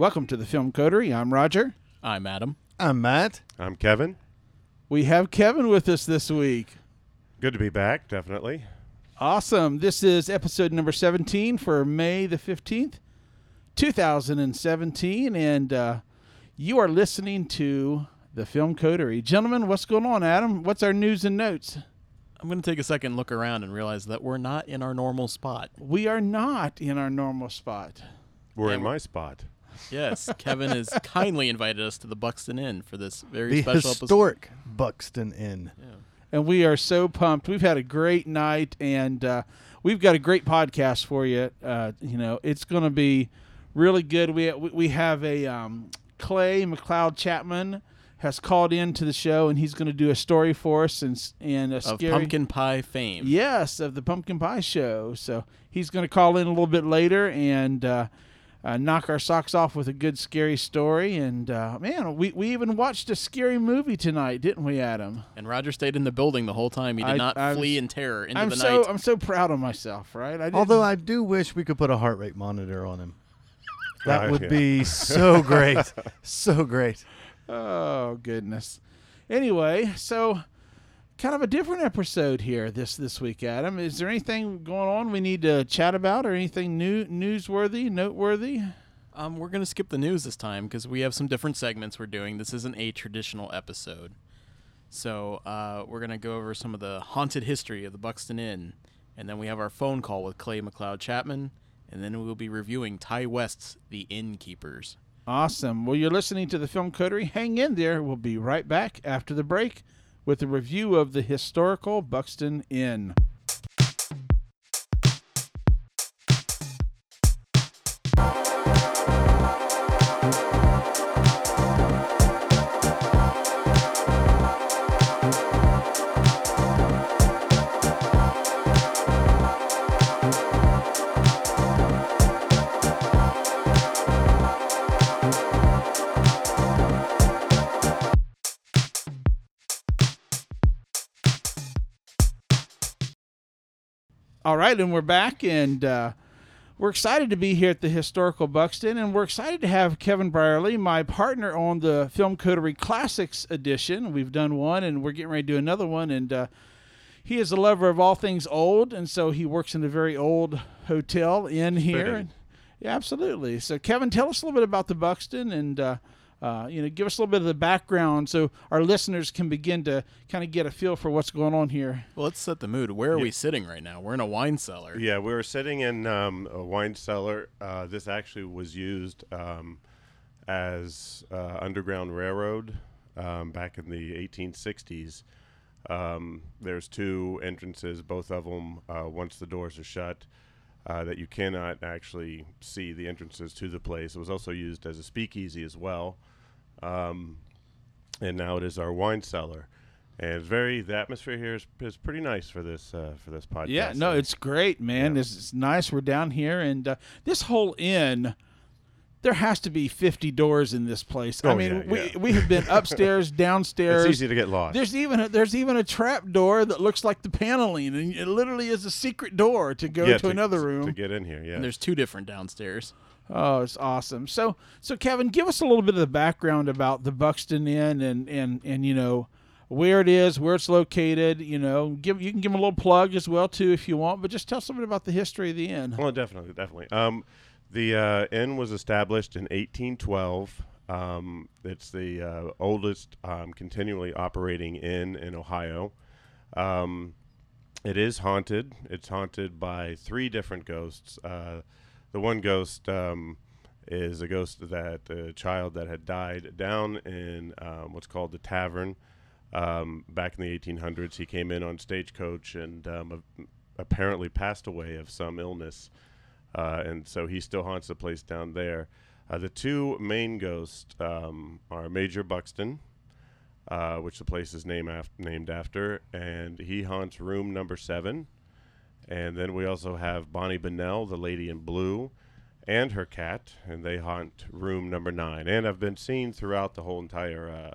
Welcome to the Film Coterie. I'm Roger. I'm Adam. I'm Matt. I'm Kevin. We have Kevin with us this week. Good to be back, definitely. Awesome. This is episode number 17 for May the 15th, 2017. And uh, you are listening to the Film Coterie. Gentlemen, what's going on, Adam? What's our news and notes? I'm going to take a second look around and realize that we're not in our normal spot. We are not in our normal spot. We're Yeah, in my spot. Yes, Kevin has kindly invited us to the Buxton Inn for this very The special historic Buxton Inn. Yeah. and we are so pumped. We've had a great night, and uh, we've got a great podcast for you. Uh, you know, it's going to be really good. We we we have a um, Clay McLeod Chapman has called in to the show, and he's going to do a story for us and and a Of scary. pumpkin pie fame. Yes, of the Pumpkin Pie Show. So he's going to call in a little bit later and uh, uh, knock our socks off with a good scary story. And uh, man, we, we even watched a scary movie tonight, didn't we, Adam? And Roger stayed in the building the whole time. He did I- not I was- flee in terror into I'm the so night. I'm so proud of myself, right? I didn't- Although I do wish we could put a heart rate monitor on him. That would yeah. be so great. so great. oh goodness. Anyway, so kind of a different episode here this this week, Adam. Is there anything going on we need to chat about, or anything new newsworthy, noteworthy? Um, we're going to skip the news this time because we have some different segments we're doing. This isn't a traditional episode. So uh, we're going to go over some of the haunted history of the Buxton Inn. And then we have our phone call with Clay McLeod Chapman. And then we'll be reviewing Ti West's The Innkeepers. Awesome. Well, you're listening to the Film Coterie. Hang in there. We'll be right back after the break with a review of the historical Buxton Inn. Right, and we're back, and uh, we're excited to be here at the historical Buxton, and we're excited to have Kevin Brierly, my partner on the Film Coterie Classics edition. We've done one, and we're getting ready to do another one, and uh, he is a lover of all things old, and so he works in a very old hotel in here. Yeah, absolutely. So, Kevin, tell us a little bit about the Buxton, and uh, you know, give us a little bit of the background so our listeners can begin to kind of get a feel for what's going on here. Well, let's set the mood. Where are we sitting right now? We're in a wine cellar. Yeah, we were sitting in um, a wine cellar. Uh, this actually was used um, as uh, underground railroad um, back in the 1860s. Um, there's two entrances, both of them, uh, once the doors are shut, uh, that you cannot actually see the entrances to the place. It was also used as a speakeasy as well. Um, and now it is our wine cellar. And it's very the atmosphere here is, is pretty nice for this uh, for this podcast. Yeah, no, it's great, man. Yeah. It's, it's nice. We're down here, and uh, this whole inn, there has to be fifty doors in this place. I Oh, mean, yeah, we yeah. we have been upstairs, downstairs. It's easy to get lost. There's even a, there's even a trap door that looks like the paneling, and it literally is a secret door to go Yeah, to, another room to get in here. Yeah, And there's two different downstairs. Oh, it's awesome. So, so Kevin, give us a little bit of the background about the Buxton Inn and and and you know where it is, where it's located. You know, give you can give them a little plug as well too if you want, but just tell us a bit about the history of the inn. Well, definitely, definitely. Um, the uh, inn was established in 1812. Um, it's the uh, oldest um, continually operating inn in Ohio. Um, it is haunted. It's haunted by three different ghosts. Uh, the one ghost um, is a ghost that a child that had died down in um, what's called the tavern um, back in the 1800s. He came in on stagecoach and um, a- apparently passed away of some illness, uh, and so he still haunts the place down there. Uh, the two main ghosts um, are Major Buxton, uh, which the place is name af- named after, and he haunts room number seven. And then we also have Bonnie Bennell, the lady in blue, and her cat, and they haunt room number nine. And I've been seen throughout the whole entire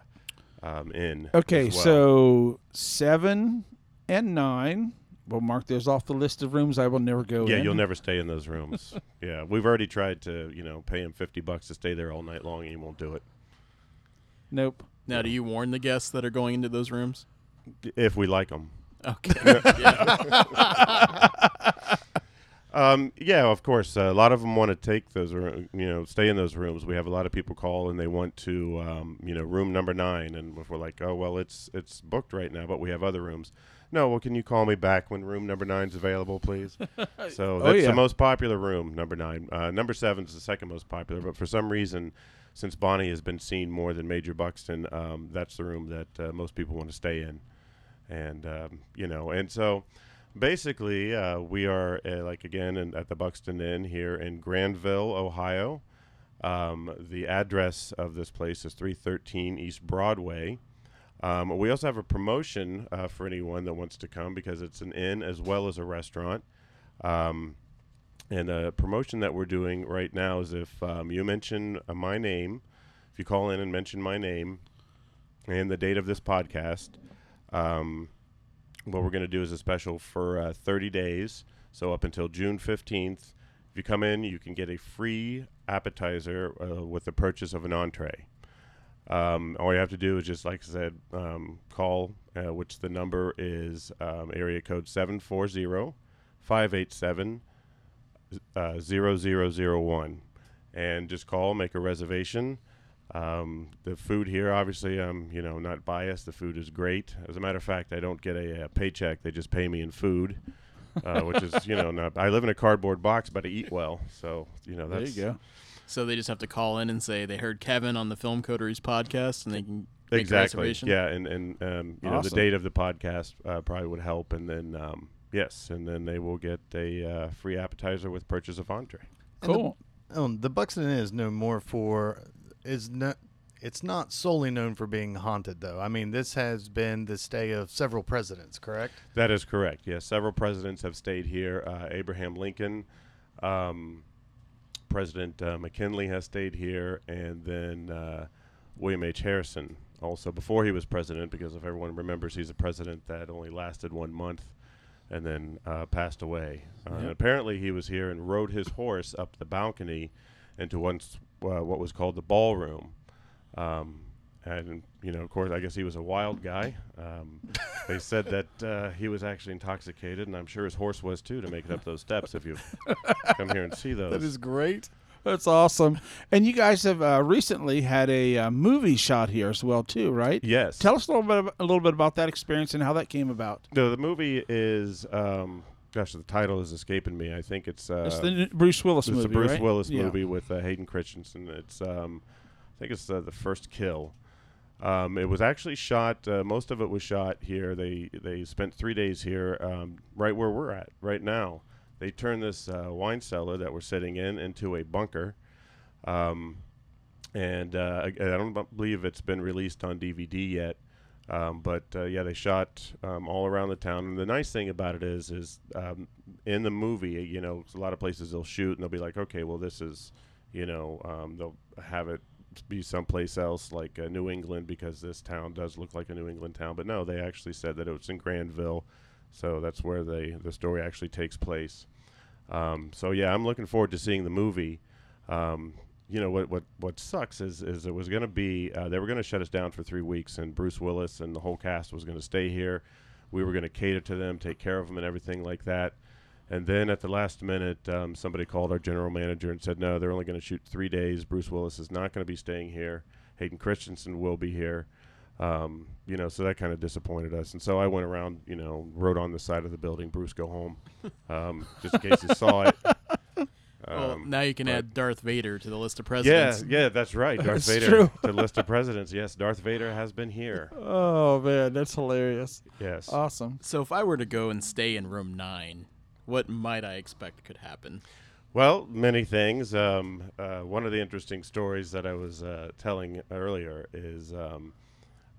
uh, um, inn. Okay, well. so seven and nine We'll mark those off the list of rooms I will never go Yeah, in. you'll never stay in those rooms. yeah, we've already tried to, you know, pay him fifty bucks to stay there all night long, and he won't do it. Nope. Now, do you warn the guests that are going into those rooms? If we like them. Okay. yeah. Um, yeah, of course. Uh, a lot of them want to take those, you know, stay in those rooms. We have a lot of people call and they want to, um, you know, room number nine, and if we're like, oh well, it's it's booked right now, but we have other rooms. No, well, can you call me back when room number nine's available, please? so Oh, that's yeah. the most popular room, number nine. Uh, number seven's the second most popular, but for some reason, since Bonnie has been seen more than Major Buxton, um, that's the room that uh, most people want to stay in, and um, you know, and so basically, uh, we are uh, like again in, at the Buxton Inn here in Granville, Ohio. Um, the address of this place is 313 East Broadway. Um, we also have a promotion uh, for anyone that wants to come because it's an inn as well as a restaurant. Um, and a promotion that we're doing right now is if um, you mention uh, my name, if you call in and mention my name and the date of this podcast, um, what we're going to do is a special for uh, 30 days. So up until June 15th, if you come in, you can get a free appetizer uh, with the purchase of an entree. Um, all you have to do is just, like I said, um, call, uh, which the number is um, area code 740 587 uh, 0001. And just call, make a reservation. Um, the food here, obviously, I'm you know not biased. The food is great. As a matter of fact, I don't get a, uh paycheck; they just pay me in food, uh, which is you know not. I live in a cardboard box, but I eat well, so you know There you go. so they just have to call in and say they heard Kevin on the Film Coteries podcast, and they can make a exactly reservation. yeah. And and um, you know the date of the podcast uh, probably would help, and then um, yes, and then they will get a uh, free appetizer with purchase of entree. And the- Cool. Oh, the Buxton is known more for is not. It's not solely known for being haunted, though. I mean, this has been the stay of several presidents, correct? That is correct. Yes, several presidents have stayed here. Uh, Abraham Lincoln, um, President uh, McKinley has stayed here, and then uh, William H. Harrison also before he was president. Because if everyone remembers, he's a president that only lasted one month and then uh, passed away. Uh, and apparently, he was here and rode his horse up the balcony into once uh, what was called the ballroom. Um, and you know, of course, I guess he was a wild guy. Um, they said that uh, he was actually intoxicated, and I'm sure his horse was too to make it up those steps. If you come here and see those, that is great. That's awesome. And you guys have uh, recently had a uh, movie shot here as well, too, right? yes. Tell us a little bit a little bit about that experience and how that came about. no, the movie is. Um, gosh, the title is escaping me. I think it's. Uh, it's the Bruce Willis it's movie, the Bruce right? Willis Yeah. movie with uh, Hayden Christensen. It's. Um, I think it's uh, the first kill. Um, it was actually shot. Uh, most of it was shot here. They they spent three days here, um, right where we're at right now. They turned this uh, wine cellar that we're sitting in into a bunker, um, and uh, I, I don't believe it's been released on DVD yet. Um, but uh, yeah, they shot um, all around the town. And the nice thing about it is, is um, in the movie, you know, a lot of places they'll shoot and they'll be like, okay, well, this is, you know, um, they'll have it be someplace else like uh, New England because this town does look like a New England town. But no, they actually said that it was in Granville, so that's where they the story actually takes place. Um, so yeah, I'm looking forward to seeing the movie. Um, you know what what what sucks is is it was going to be uh, they were going to shut us down for three weeks and Bruce Willis and the whole cast was going to stay here. We were going to cater to them, take care of them, and everything like that. And then at the last minute, um, somebody called our general manager and said, "No, they're only going to shoot three days. Bruce Willis is not going to be staying here. Hayden Christensen will be here." Um, you know, so that kind of disappointed us. And so I went around, you know, wrote on the side of the building, "Bruce, go home," um, just in case you saw it. Well, Um, now you can but- add Darth Vader to the list of presidents. yeah, yeah, that's right. Darth That's Vader true. to list of presidents. Yes, Darth Vader has been here. Oh man, that's hilarious. Yes. Awesome. So if I were to go and stay in room nine, what might I expect could happen? Well, many things. Um, uh, one of the interesting stories that I was uh, telling earlier is, um,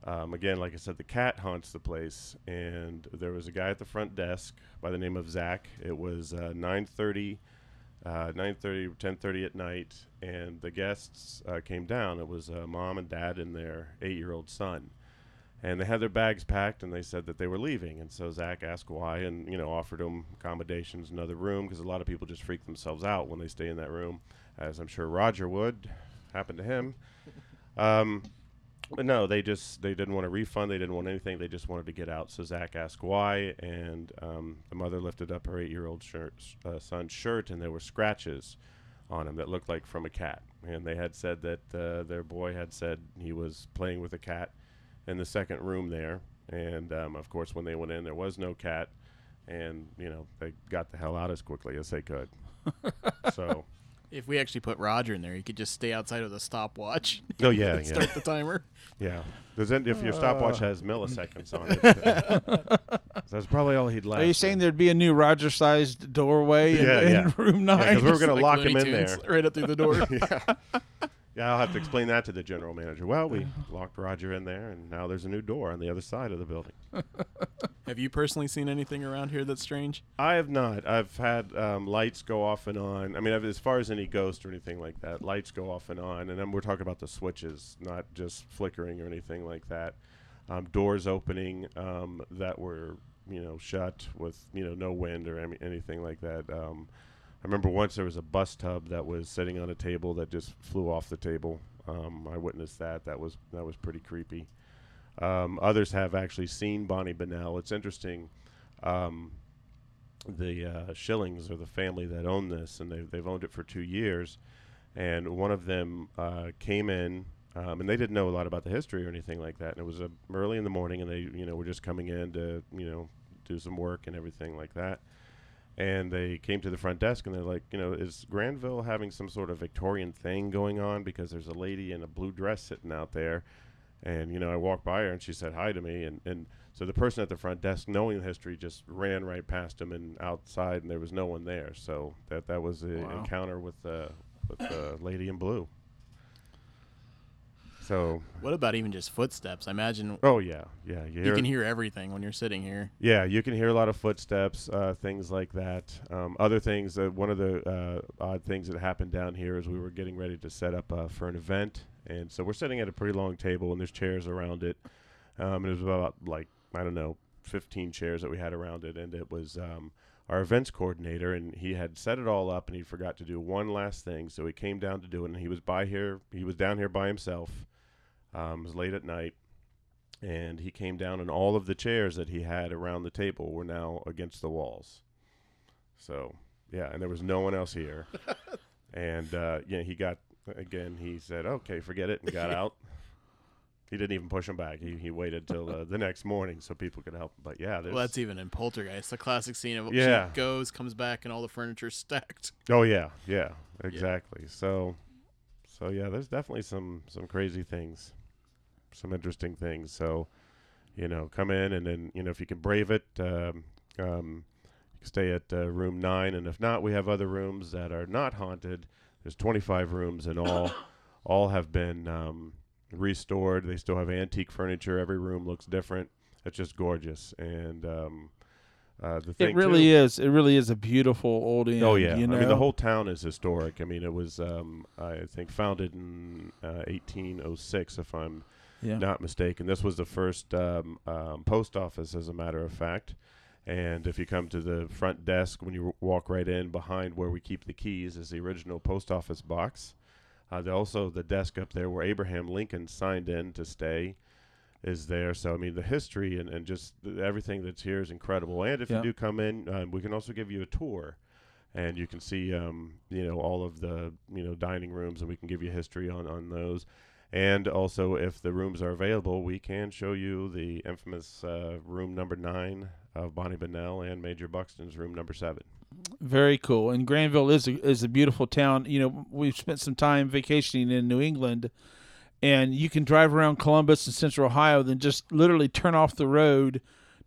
um, again, like I said, the cat haunts the place, and there was a guy at the front desk by the name of Zach. It was uh, 9:30, uh, 9:30, 10:30 at night, and the guests uh, came down. It was uh, mom and dad and their eight-year-old son, and they had their bags packed, and they said that they were leaving. And so Zach asked why, and you know offered them accommodations, another room, because a lot of people just freak themselves out when they stay in that room, as I'm sure Roger would. Happened to him. Um, but no, they just they didn't want a refund. They didn't want anything. They just wanted to get out. So Zach asked why, and um, the mother lifted up her eight-year-old shirt, uh, son's shirt, and there were scratches on him that looked like from a cat. And they had said that uh, their boy had said he was playing with a cat in the second room there. And um, of course, when they went in, there was no cat, and you know they got the hell out as quickly as they could. so, If we actually put Roger in there, he could just stay outside with a stopwatch. oh yeah, and yeah. Start the timer. Yeah. Does it, if your stopwatch has milliseconds on it, uh, that's probably all he'd last. Are you saying there'd be a new Roger-sized doorway in, Yeah, in yeah. room Yeah, nine? 'cause we were gonna Like lock Looney him in Tunes, there. right up through the door. Yeah. Yeah, I'll have to explain that to the general manager. Well, we locked Roger in there, and now there's a new door on the other side of the building. Have you personally seen anything around here that's strange? I have not. I've had um, lights go off and on. I mean, I've- as far as any ghost or anything like that, lights go off and on, and then we're talking about the switches, not just flickering or anything like that. Um, doors opening um, that were, you know, shut with you know no wind or any, anything like that. Um, I remember once there was a bus tub that was sitting on a table that just flew off the table. Um, I witnessed that. That was that was pretty creepy. Um, others have actually seen Bonnie Bennell. It's interesting. Um, the uh, Shillings are the family that own this, and they've, they've owned it for two years. And one of them uh, came in, um, and they didn't know a lot about the history or anything like that. And it was uh, early in the morning, and they, you know, were just coming in to, you know, do some work and everything like that. And they came to the front desk, and they're like, you know, is Granville having some sort of Victorian thing going on? Because there's a lady in a blue dress sitting out there. And you know, I walked by her, and she said hi to me, and and so the person at the front desk, knowing the history, just ran right past him and outside, and there was no one there. So that that was an Wow. encounter with the with the lady in blue. So, What about even just footsteps? I imagine oh yeah, yeah, you, you can hear everything when you're sitting here. yeah, you can hear a lot of footsteps, uh, things like that. Um, other things, uh, one of the uh, odd things that happened down here is we were getting ready to set up uh, for an event, and so we're sitting at a pretty long table, and there's chairs around it. Um, and it was about like I don't know, 15 chairs that we had around it, and it was um, our events coordinator, and he had set it all up, and he forgot to do one last thing, so he came down to do it, and he was by here, he was down here by himself. Um, it was late at night, and he came down, and all of the chairs that he had around the table were now against the walls. So yeah, and there was no one else here, and uh, yeah, he got again. He said, "Okay, forget it," and got out. He didn't even push him back. He, he waited till uh, the next morning so people could help him. But yeah, Well, that's even in Poltergeist, the classic scene of Yeah. she goes, comes back, and all the furniture's stacked. oh yeah, yeah, exactly. So, so yeah, there's definitely some some crazy things, some interesting things. So, you know, come in and then you know if you can brave it, um, um, you can stay at uh, room nine, and if not, we have other rooms that are not haunted. There's 25 rooms in all. all have been um, restored. They still have antique furniture. Every room looks different. It's just gorgeous. And um, uh, the thing It really too, is. It really is a beautiful old inn. Oh yeah, you know? I mean the whole town is historic. I mean it was um, I think founded in uh, 1806, if I'm yeah. not mistaken. This was the first um, um, post office, as a matter of fact. And if you come to the front desk, when you walk right in, behind where we keep the keys is the original post office box. Uh, also, the desk up there where Abraham Lincoln signed in to stay is there. So, I mean, the history and, and just th- everything that's here is incredible. And if Yeah. you do come in, um, we can also give you a tour. And you can see, um, you know, all of the, you know, dining rooms, and we can give you history on, on those. And also, if the rooms are available, we can show you the infamous uh, room number nine of Bonnie Bennell and Major Buxton's room number seven. Very cool. And Granville is a, is a beautiful town. You know, we've spent some time vacationing in New England, and you can drive around Columbus and Central Ohio, then just literally turn off the road,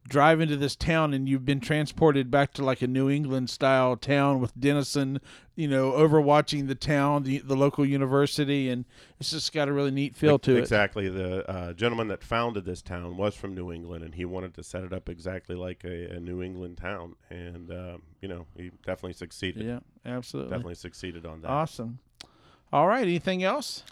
drive into this town, and you've been transported back to like a New England style town with Denison, you know, overwatching the town, the, the local university, and it's just got a really neat feel to it. exactly. The uh, gentleman that founded this town was from New England, and he wanted to set it up exactly like a, a New England town. And um, you know, he definitely succeeded. Yeah, absolutely. Definitely succeeded on that. Awesome. All right. Anything else?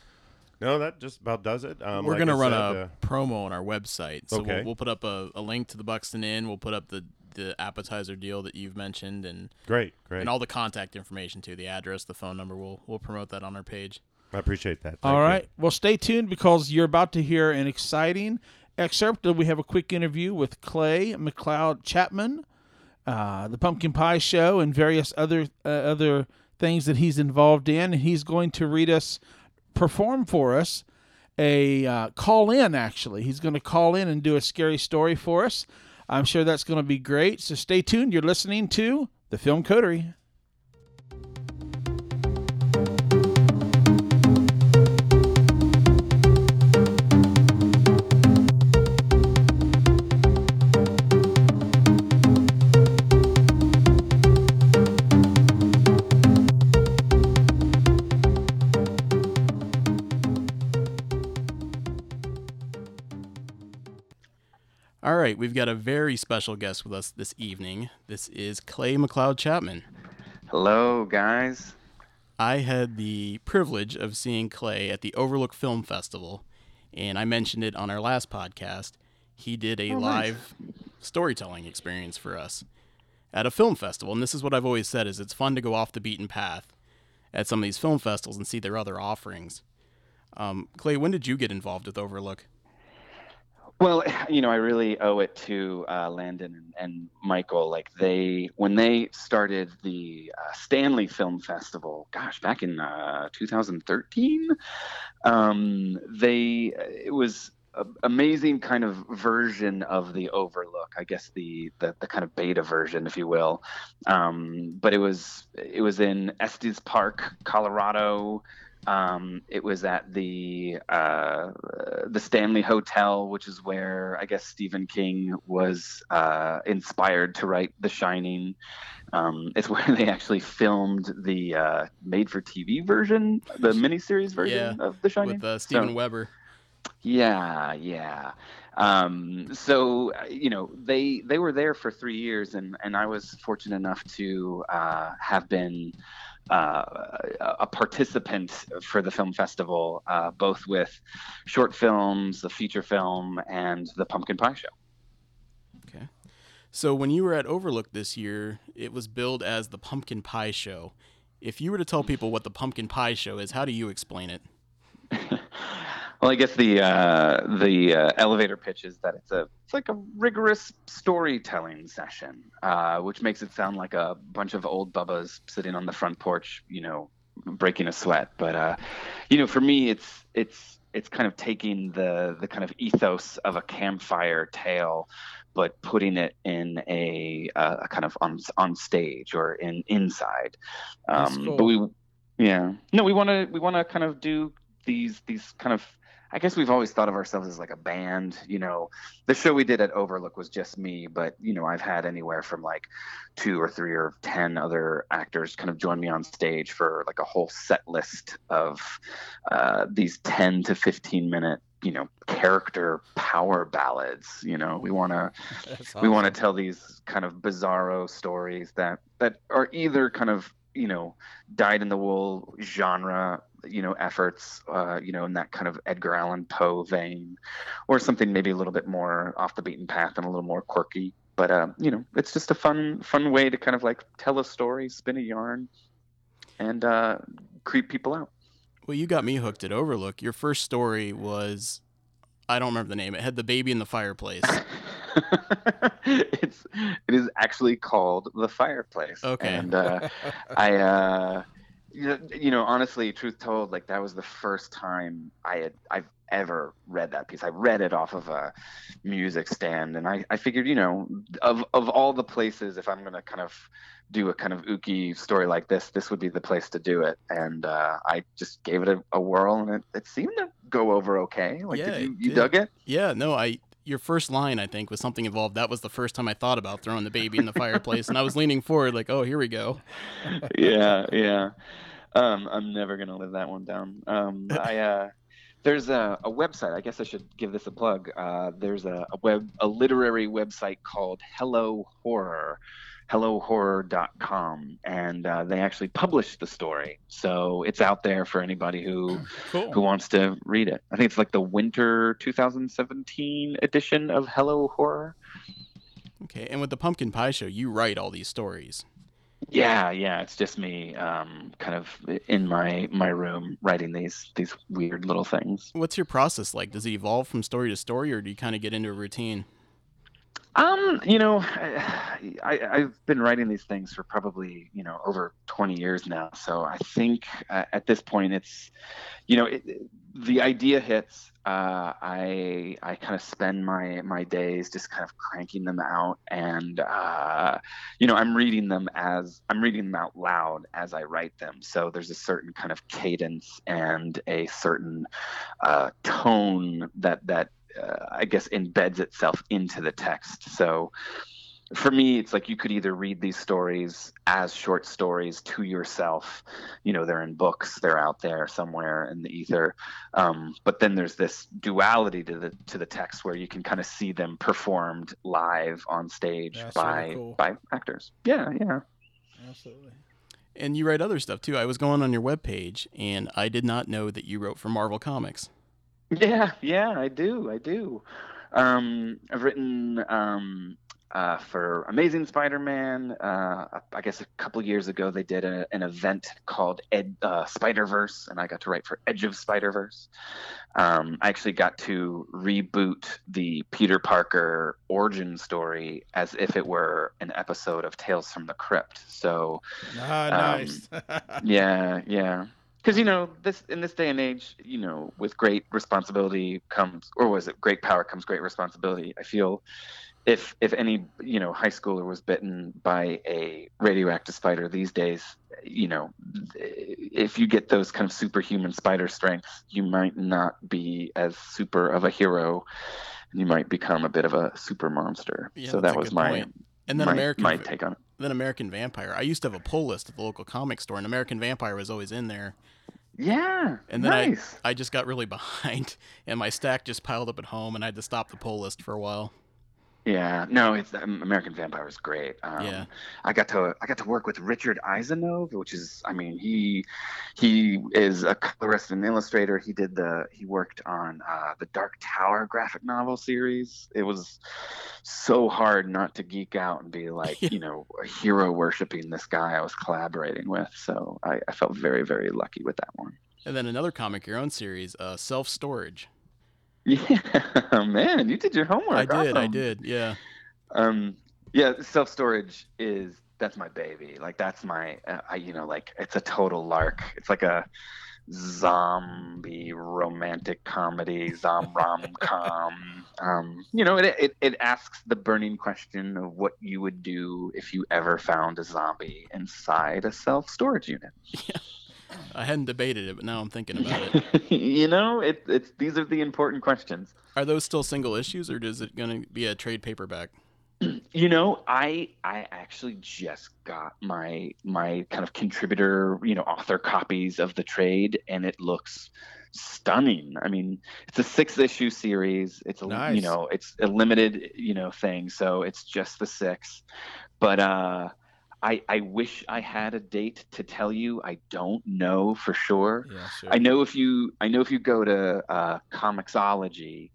No, that just about does it. Um, We're like gonna run said, a uh, promo on our website, so Okay. we'll, we'll put up a, a link to the Buxton Inn. We'll put up the the appetizer deal that you've mentioned, and great, great. and all the contact information too, the address, the phone number. We'll we'll promote that on our page. I appreciate that. All Thank you. Well, stay tuned because you're about to hear an exciting excerpt. We have a quick interview with Clay McLeod Chapman, uh, the Pumpkin Pie Show, and various other uh, other things that he's involved in. And he's going to read us, perform for us, a uh, call in. Actually, he's going to call in and do a scary story for us. I'm sure that's going to be great. So stay tuned. You're listening to the Film Coterie. All right, we've got a very special guest with us this evening. This is Clay McLeod Chapman. Hello, guys. I had the privilege of seeing Clay at the Overlook Film Festival, and I mentioned it on our last podcast. He did a Oh, nice. live storytelling experience for us at a film festival, and this is what I've always said: is it's fun to go off the beaten path at some of these film festivals and see their other offerings. Um, Clay, when did you get involved with Overlook? Well, you know, I really owe it to uh, Landon and, and Michael. Like they, when they started the uh, Stanley Film Festival, gosh, back in uh, 2013, um, they it was amazing kind of version of the Overlook. I guess the the, the kind of beta version, if you will. Um, but it was it was in Estes Park, Colorado. Um, it was at the uh, the Stanley Hotel, which is where I guess Stephen King was uh, inspired to write The Shining. Um, it's where they actually filmed the uh, made-for-TV version, the miniseries version of The Shining With uh, Steven So- Weber. yeah, yeah. Um, so uh, you know they they were there for three years, and and I was fortunate enough to uh, have been uh, a participant for the film festival, uh, both with short films, the feature film, and the Pumpkin Pie Show. Okay. So when you were at Overlook this year, it was billed as the Pumpkin Pie Show. If you were to tell people what the Pumpkin Pie Show is, how do you explain it? Well, I guess the uh, the uh, elevator pitch is that it's a it's like a rigorous storytelling session, uh, which makes it sound like a bunch of old bubbas sitting on the front porch, you know, breaking a sweat. But uh, you know, for me, it's it's it's kind of taking the the kind of ethos of a campfire tale, but putting it in a, a kind of on on stage or in inside. Um, cool. But we, yeah, no, we want to we want to kind of do these these kind of I guess we've always thought of ourselves as like a band. You know, the show we did at Overlook was just me, but you know, I've had anywhere from like two or three or ten other actors kind of join me on stage for like a whole set list of uh, these ten to fifteen minute, you know, character power ballads. You know, we want to we want to tell these kind of bizarro stories that that are either kind of you know dyed in the wool genre you know efforts uh, you know in that kind of edgar allan poe vein or something maybe a little bit more off the beaten path and a little more quirky but uh, you know it's just a fun fun way to kind of like tell a story spin a yarn and uh, creep people out Well, you got me hooked at Overlook. Your first story was, I don't remember the name. It had the baby in the fireplace. it's it is actually called the fireplace. Okay. And uh, I, uh, you know- you know, honestly, truth told, like that was the first time I had I've ever read that piece. I read it off of a music stand, and I, I figured, you know, of of all the places, if I'm gonna kind of do a kind of ooky story like this, this would be the place to do it. And uh, I just gave it a, a whirl, and it, it seemed to go over okay. Like, Yeah, did you, it you did. dug it? yeah, no, I. Your first line, I think, was something involved. That was the first time I thought about throwing the baby in the fireplace, and I was leaning forward, like, "Oh, here we go." yeah, yeah. Um, I'm never gonna live that one down. Um, I uh, there's a, a website. I guess I should give this a plug. Uh, there's a, a web a literary website called Hello Horror, HelloHorror.com, and uh, they actually published the story, so it's out there for anybody who Cool. who wants to read it. I think it's like the winter 2017 edition of Hello Horror. Okay, and with the Pumpkin Pie Show, you write all these stories. Yeah, yeah, it's just me, um, kind of in my my room writing these these weird little things. What's your process like? Does it evolve from story to story, or do you kind of get into a routine? Um, you know, I, I, I've been writing these things for probably you know over 20 years now. So I think uh, at this point it's, you know, it, the idea hits. Uh, I I kind of spend my my days just kind of cranking them out, and uh, you know, I'm reading them as I'm reading them out loud as I write them. So there's a certain kind of cadence and a certain uh, tone that that uh, I guess embeds itself into the text. So for me, it's like you could either read these stories as short stories to yourself. You know, they're in books, they're out there somewhere in the ether. Um, but then there's this duality to the to the text where you can kind of see them performed live on stage That's by really cool. by actors. Yeah, yeah. Absolutely. And you write other stuff too. I was going on your webpage, and I did not know that you wrote for Marvel Comics. Yeah, yeah, I do. I do. Um, I've written um, uh, for Amazing Spider-Man. Uh, I guess a couple years ago they did a, an event called Ed uh, Spider-Verse, and I got to write for Edge of Spider-Verse. Um, I actually got to reboot the Peter Parker origin story as if it were an episode of Tales from the Crypt. So Ah, Um, nice. yeah, yeah. Because you know, this in this day and age, you know, with great responsibility comes, or was it great power comes great responsibility? I feel if if any you know high schooler was bitten by a radioactive spider these days, you know, if you get those kind of superhuman spider strengths, you might not be as super of a hero. You might become a bit of a super monster. Yeah, so that was my point. And then my, American my take on it. then American Vampire. I used to have a pull list at the local comic store, and American Vampire was always in there. Yeah, And then nice. I just got really behind, and my stack just piled up at home, and I had to stop the pull list for a while. Yeah, no, it's um, American Vampire is great. Um, Yeah. I got to I got to work with Richard Isanove, which is I mean he he is a colorist and illustrator. He did the he worked on uh, the Dark Tower graphic novel series. It was so hard not to geek out and be like you know hero worshiping this guy I was collaborating with. So I, I felt very very lucky with that one. And then another comic, your own series, uh, Self Storage. Yeah, man, you did your homework. I did, I did, yeah. um yeah self storage is that's my baby. Like that's my uh, I, you know like it's a total lark. It's like a zombie romantic comedy zom rom com um you know it, it it asks the burning question of what you would do if you ever found a zombie inside a self storage unit I hadn't debated it, but now I'm thinking about it. you know it, it's these are the important questions Are those still single issues, or is it going to be a trade paperback? You know, I I actually just got my my kind of contributor, you know, author copies of the trade, and it looks stunning. I mean, it's a six issue series. It's a Nice. you know, it's a limited you know thing, so it's just the six. But uh, I I wish I had a date to tell you. I don't know for sure. yeah, sure. I know if you I know if you go to uh, Comixology,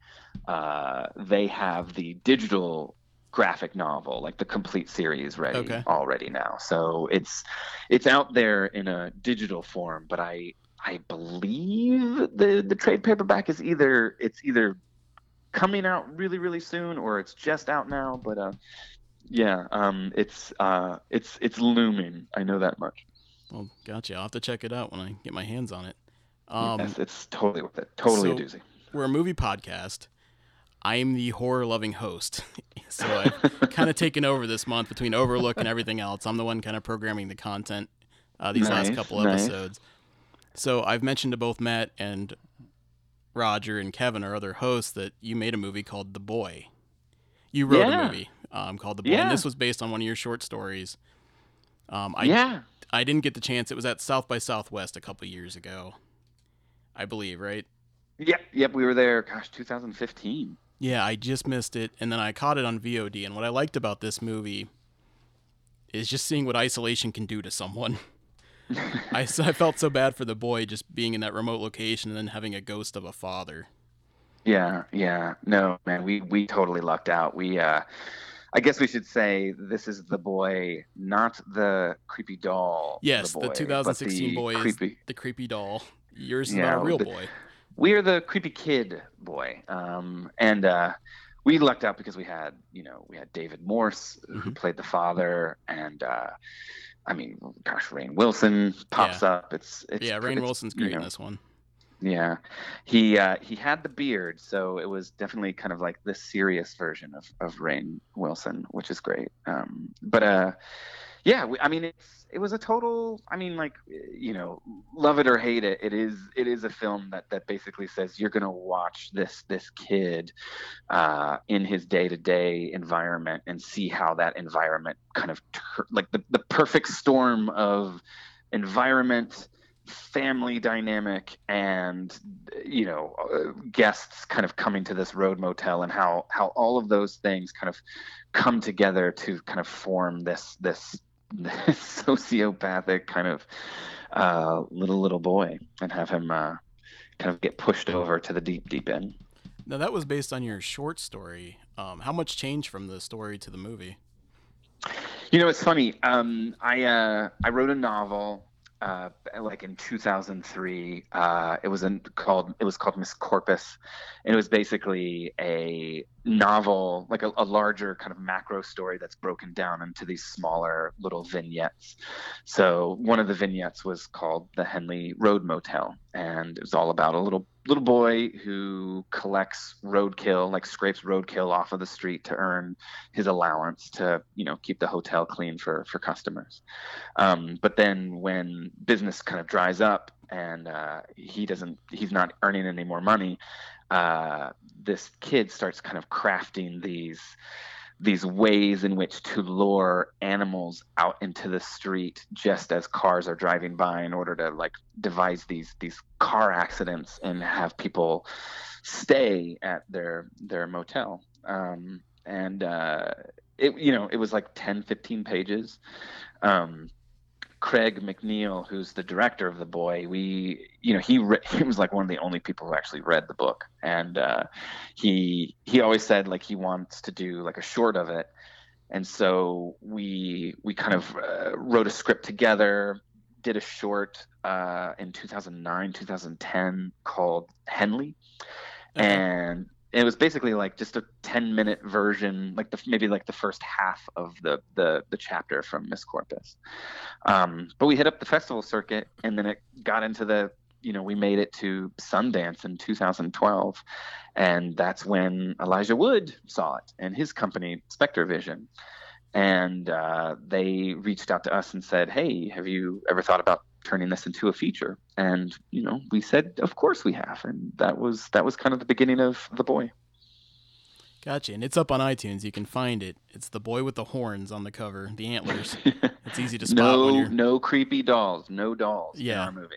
uh, they have the digital graphic novel, like the complete series, ready Okay. already now. So it's it's out there in a digital form, but I I believe the the trade paperback is either it's either coming out really really soon or it's just out now. But uh, yeah, um, it's uh, it's it's looming. I know that much. Well, gotcha. I'll have to check it out when I get my hands on it. Um, yes, it's totally worth it. Totally a doozy. we're a movie podcast. I'm the horror loving host. so I've kind of taken over this month between Overlook and everything else. I'm the one kind of programming the content uh, these last couple nice. episodes. So I've mentioned to both Matt and Roger and Kevin, our other hosts, that you made a movie called The Boy. You wrote Yeah. a movie um, called The Boy, Yeah. and this was based on one of your short stories. Um, I, yeah. I didn't get the chance. It was at South by Southwest a couple years ago, I believe, right? Yep, yep, we were there. Gosh, 2015. Yeah, I just missed it, and then I caught it on VOD. And what I liked about this movie is just seeing what isolation can do to someone. I, I felt so bad for the boy just being in that remote location and then having a ghost of a father. Yeah, yeah. No, man, we we totally lucked out. We uh I guess we should say this is the boy, not the creepy doll. Yes, the, the 2016 the boy is creepy. the creepy doll. Yours is Yeah, not a real the- boy. We are the creepy kid boy. Um and uh we lucked out because we had, you know, we had David Morse who Mhm. played the father and uh I mean, gosh, Rainn Wilson pops up. It's it's Yeah, Rainn it's, Wilson's you great in this one. Yeah, he uh, he had the beard, so it was definitely kind of like the serious version of of Rainn Wilson, which is great. Um, but uh, yeah, we, I mean, it's it was a total. I mean, like you know, love it or hate it, it is it is a film that that basically says you're gonna watch this this kid uh, in his day to day environment and see how that environment kind of tur- like the the perfect storm of environment family dynamic and you know uh, guests kind of coming to this road motel and how how all of those things kind of come together to kind of form this this, this sociopathic kind of uh, little little boy and have him uh, kind of get pushed over to the deep deep end Now that was based on your short story. Um, how much changed from the story to the movie? You know, it's funny. Um, I uh, I wrote a novel uh, like in 2003. Uh, it was in, called it was called Miss Corpus, and it was basically a novel, like a, a larger kind of macro story that's broken down into these smaller little vignettes. So one of the vignettes was called the Henley Road Motel, and it was all about a little little boy who collects roadkill, like scrapes roadkill off of the street to earn his allowance to you know keep the hotel clean for for customers. Um, but then when business kind of dries up and uh, he doesn't he's not earning any more money uh, this kid starts kind of crafting these these ways in which to lure animals out into the street just as cars are driving by in order to like devise these these car accidents and have people stay at their their motel. Um, and uh, it you know it was like 10 15 pages. Um, craig macneill who's the director of the boy we you know he re- he was like one of the only people who actually read the book. And uh, he he always said like he wants to do like a short of it. And so we we kind of uh, wrote a script together did a short uh, in 2009 2010 called henley. Okay. and it was basically like just a 10 minute version like the maybe like the first half of the the, the chapter from miss corpus. Um, but we hit up the festival circuit and then it got into the you know we made it to sundance in 2012 and that's when elijah wood saw it and his company spectre vision. And uh, they reached out to us and said hey have you ever thought about turning this into a feature and you know we said of course we have and that was that was kind of the beginning of the boy Gotcha. And it's up on iTunes. You can find it. It's the boy with the horns on the cover, the antlers. It's easy to spot no you're. no creepy dolls no dolls in Yeah. our movie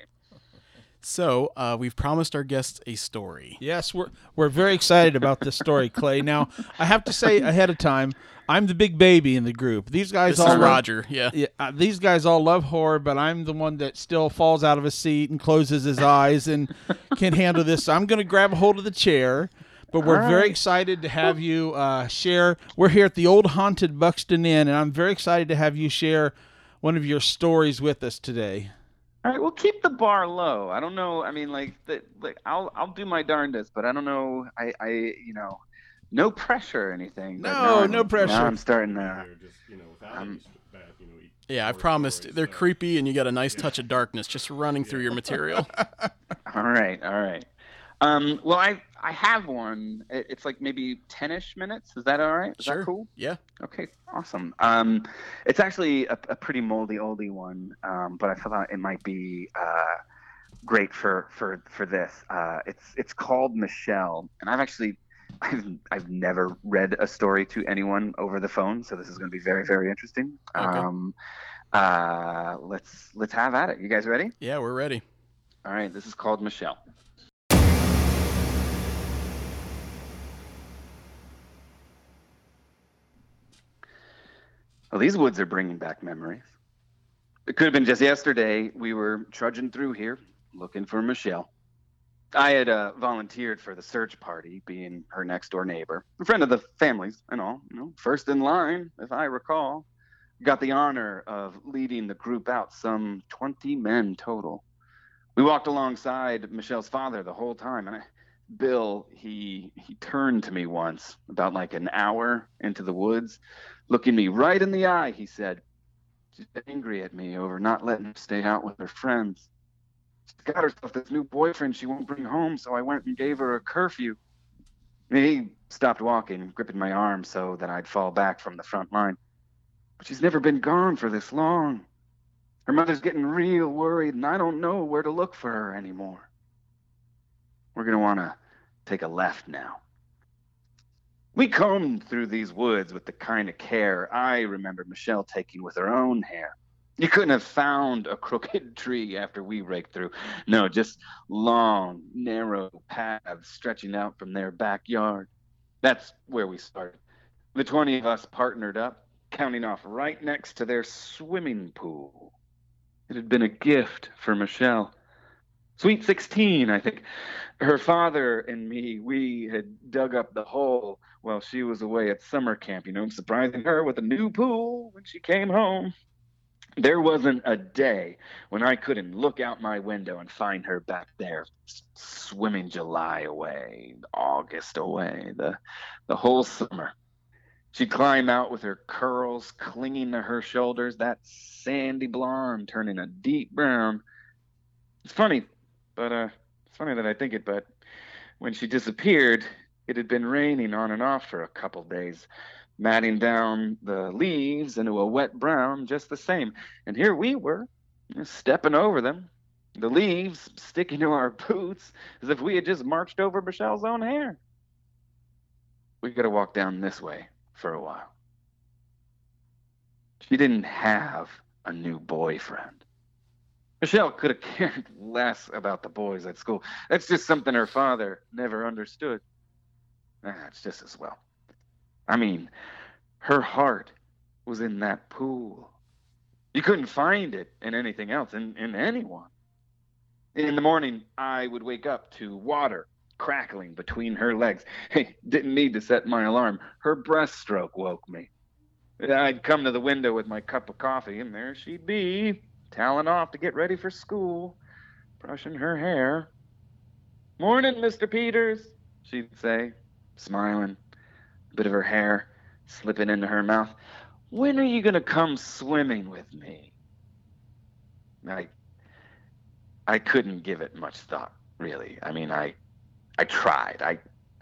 So uh, we've promised our guests a story. Yes, we're we're very excited about this story, Clay. Now, I have to say ahead of time, I'm the big baby in the group. These guys This all is love- Roger. Yeah. Yeah, uh, these guys all love horror, but I'm the one that still falls out of a seat and closes his eyes and can't handle this. So I'm going to grab a hold of the chair. But we're All very excited to have you uh, share. We're here at the old haunted Buxton Inn, and I'm very excited to have you share one of your stories with us today. All right, well, keep the bar low. I don't know. I mean, like, the, like I'll I'll do my darndest, but I don't know. I I you know, no pressure or anything. but No, no pressure. Now I'm starting to. Just, you know, Um, any you know, Yeah, I horror promised. They're so- creepy, and you got a nice touch of darkness just running through your material. All right, all right. Um, well, I I have one. It's like maybe ten-ish minutes. Is that all right? Is Sure. that cool? Yeah. Okay, awesome. Um, it's actually a, a pretty moldy oldie one, um, but I thought it might be uh, great for for for this. Uh, it's it's called Michelle, and I've actually I've I've never read a story to anyone over the phone, so this is going to be very very interesting. Okay. Um, uh, let's let's have at it. You guys ready? Yeah, we're ready. All right, this is called Michelle. Well, these woods are bringing back memories. It could have been just yesterday. We were trudging through here looking for Michelle. I had uh, volunteered for the search party, being her next door neighbor, a friend of the family's and all. You know, first in line, if I recall. Got the honor of leading the group out, some 20 men total. We walked alongside Michelle's father the whole time, and I, Bill, he he turned to me once, about like an hour into the woods, looking me right in the eye. He said, "She's angry at me over not letting her stay out with her friends." Got herself this new boyfriend she won't bring home, so I went and gave her a curfew. He stopped walking, gripping my arm so that I'd fall back from the front line. But she's never been gone for this long. Her mother's getting real worried, and I don't know where to look for her anymore. We're going to want to take a left now. We combed through these woods with the kind of care I remember Michelle taking with her own hair. You couldn't have found a crooked tree after we raked through. No, just long, narrow paths stretching out from their backyard. That's where we started. The 20 of us partnered up, counting off right next to their swimming pool. It had been a gift for Michelle. Sweet 16, I think. Her father and me, we had dug up the hole while she was away at summer camp, you know, surprising her with a new pool when she came home. There wasn't a day when I couldn't look out my window and find her back there swimming July away, August away, the the whole summer. She'd climb out with her curls clinging to her shoulders, that sandy blonde turning a deep brown. It's funny, but uh it's funny that I think it, but when she disappeared, it had been raining on and off for a couple days matting down the leaves into a wet brown just the same. And here we were, stepping over them, the leaves sticking to our boots as if we had just marched over Michelle's own hair. We got to walk down this way for a while. She didn't have a new boyfriend. Michelle could have cared less about the boys at school. That's just something her father never understood. That's just as well. I mean, her heart was in that pool. You couldn't find it in anything else, in, in anyone. In the morning, I would wake up to water crackling between her legs. Hey, didn't need to set my alarm. Her breaststroke woke me. I'd come to the window with my cup of coffee, and there she'd be, toweling off to get ready for school, brushing her hair. Morning, Mr. Peters, she'd say, smiling bit of her hair slipping into her mouth. When are you going to come swimming with me? I I couldn't give it much thought, really. I mean, I I tried. I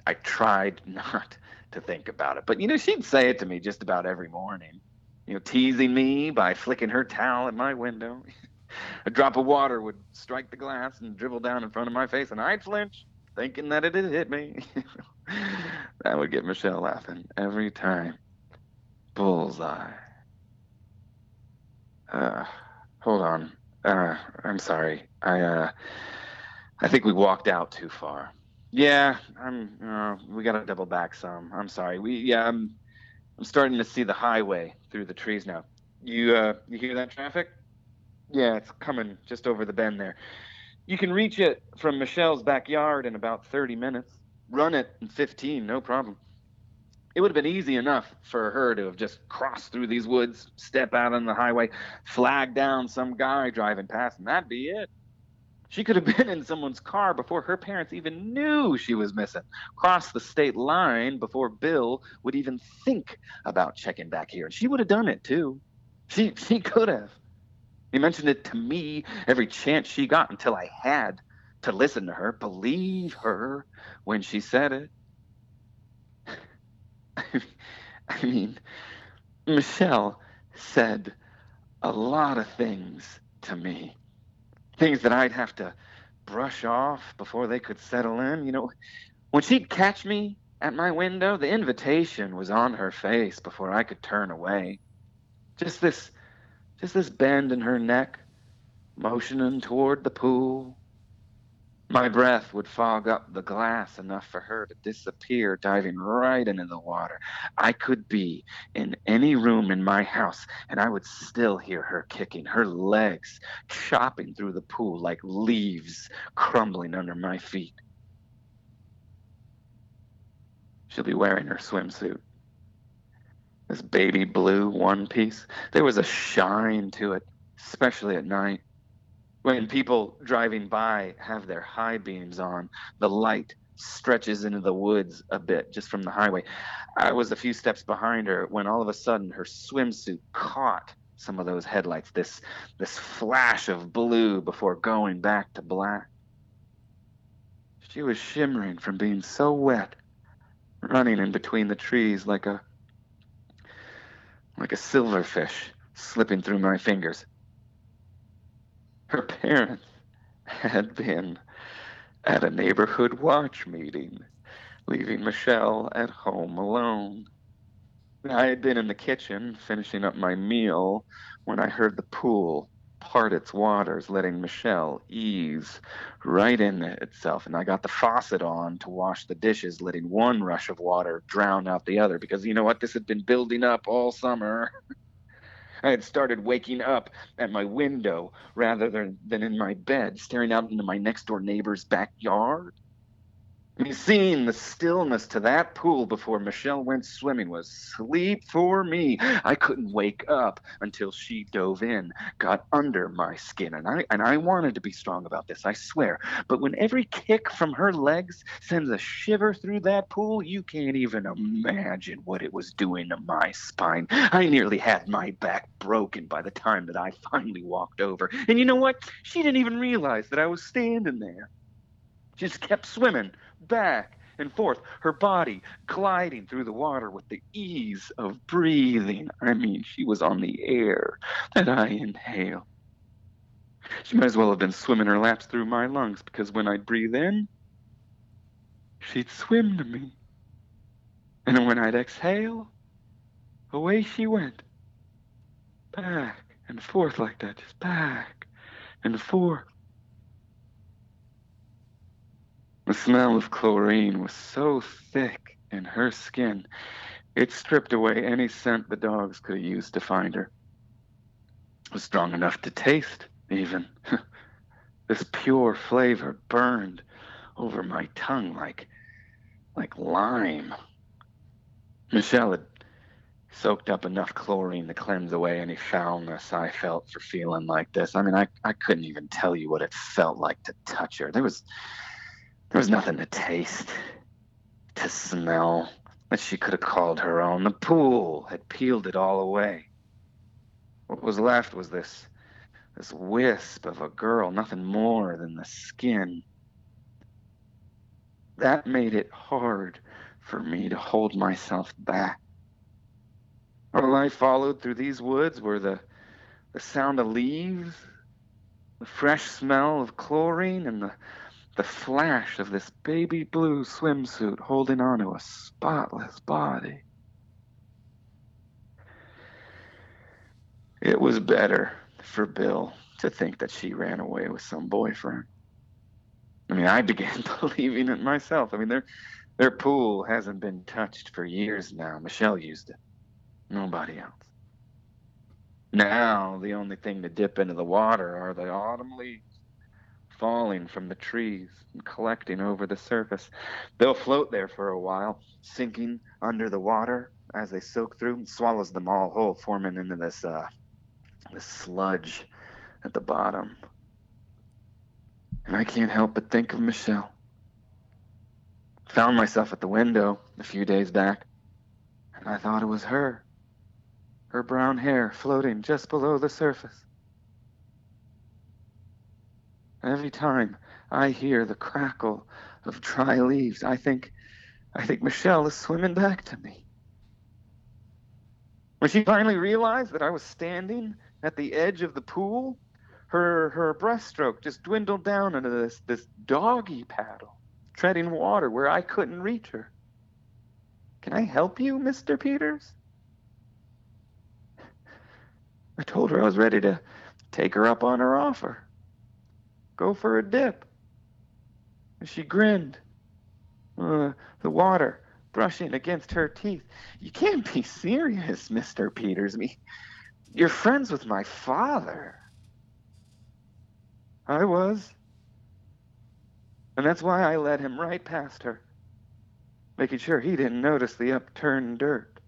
I tried not to think about it. But you know, she'd say it to me just about every morning. You know, teasing me by flicking her towel at my window. A drop of water would strike the glass and dribble down in front of my face, and I'd flinch, thinking that it had hit me. that would get Michelle laughing every time. Bullseye. Uh, hold on. Uh, I'm sorry. I uh, I think we walked out too far. Yeah, I'm. Uh, we gotta double back some. I'm sorry. We yeah. I'm. I'm starting to see the highway through the trees now. You uh, you hear that traffic? Yeah, it's coming just over the bend there. You can reach it from Michelle's backyard in about 30 minutes. Run it in 15, no problem. It would have been easy enough for her to have just crossed through these woods, step out on the highway, flag down some guy driving past, and that'd be it. She could have been in someone's car before her parents even knew she was missing, crossed the state line before Bill would even think about checking back here. And she would have done it too. She she could have. He mentioned it to me every chance she got until I had to listen to her, believe her when she said it. I mean, Michelle said a lot of things to me, things that I'd have to brush off before they could settle in. You know, when she'd catch me at my window, the invitation was on her face before I could turn away. Just this just this bend in her neck, motioning toward the pool. My breath would fog up the glass enough for her to disappear, diving right into the water. I could be in any room in my house, and I would still hear her kicking, her legs chopping through the pool like leaves crumbling under my feet. She'll be wearing her swimsuit. This baby blue one piece. There was a shine to it, especially at night. When people driving by have their high beams on, the light stretches into the woods a bit just from the highway. I was a few steps behind her when all of a sudden her swimsuit caught some of those headlights, this this flash of blue before going back to black. She was shimmering from being so wet, running in between the trees like a like a silverfish slipping through my fingers. Her parents had been at a neighborhood watch meeting, leaving Michelle at home alone. I had been in the kitchen finishing up my meal when I heard the pool part its waters, letting Michelle ease right in itself. And I got the faucet on to wash the dishes, letting one rush of water drown out the other because you know what? This had been building up all summer. I had started waking up at my window rather than, than in my bed, staring out into my next door neighbor's backyard. Seeing the stillness to that pool before Michelle went swimming was sleep for me. I couldn't wake up until she dove in, got under my skin, and I and I wanted to be strong about this, I swear. But when every kick from her legs sends a shiver through that pool, you can't even imagine what it was doing to my spine. I nearly had my back broken by the time that I finally walked over. And you know what? She didn't even realize that I was standing there. She just kept swimming back and forth, her body gliding through the water with the ease of breathing. I mean, she was on the air that I inhale. She might as well have been swimming her laps through my lungs because when I'd breathe in, she'd swim to me. And when I'd exhale, away she went. Back and forth like that, just back and forth. The smell of chlorine was so thick in her skin, it stripped away any scent the dogs could have used to find her. It was strong enough to taste, even. this pure flavor burned over my tongue like like lime. Michelle had soaked up enough chlorine to cleanse away any foulness I felt for feeling like this. I mean, I, I couldn't even tell you what it felt like to touch her. There was there was nothing to taste, to smell that she could have called her own. The pool had peeled it all away. What was left was this this wisp of a girl, nothing more than the skin. That made it hard for me to hold myself back. All I followed through these woods were the the sound of leaves, the fresh smell of chlorine, and the the flash of this baby blue swimsuit holding onto a spotless body. It was better for Bill to think that she ran away with some boyfriend. I mean, I began believing it myself. I mean, their their pool hasn't been touched for years now. Michelle used it. Nobody else. Now, the only thing to dip into the water are the autumn leaves falling from the trees and collecting over the surface. They'll float there for a while, sinking under the water as they soak through and swallows them all whole, forming into this uh, this sludge at the bottom. And I can't help but think of Michelle. Found myself at the window a few days back, and I thought it was her. Her brown hair floating just below the surface. Every time I hear the crackle of dry leaves, I think I think Michelle is swimming back to me. When she finally realized that I was standing at the edge of the pool, her her breaststroke just dwindled down into this this doggy paddle, treading water where I couldn't reach her. Can I help you, Mr. Peters? I told her I was ready to take her up on her offer. Go for a dip. and she grinned. Uh, the water brushing against her teeth. You can't be serious, Mr. Peters. Me, you're friends with my father. I was. And that's why I led him right past her, making sure he didn't notice the upturned dirt.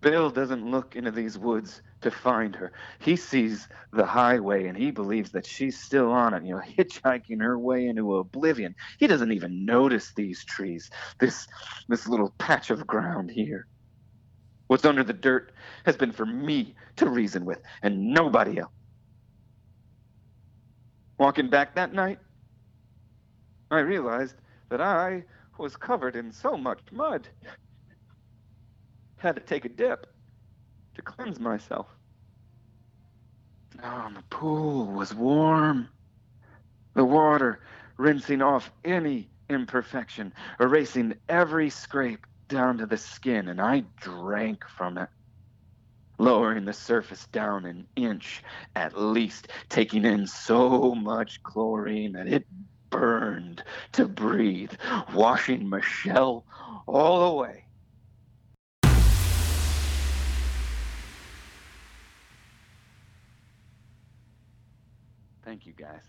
Bill doesn't look into these woods to find her. He sees the highway and he believes that she's still on it, you know, hitchhiking her way into oblivion. He doesn't even notice these trees, this this little patch of ground here. What's under the dirt has been for me to reason with and nobody else. Walking back that night, I realized that I was covered in so much mud. Had to take a dip to cleanse myself. Oh, the pool was warm. The water rinsing off any imperfection, erasing every scrape down to the skin, and I drank from it, lowering the surface down an inch at least, taking in so much chlorine that it burned to breathe, washing Michelle all away. Thank you, guys.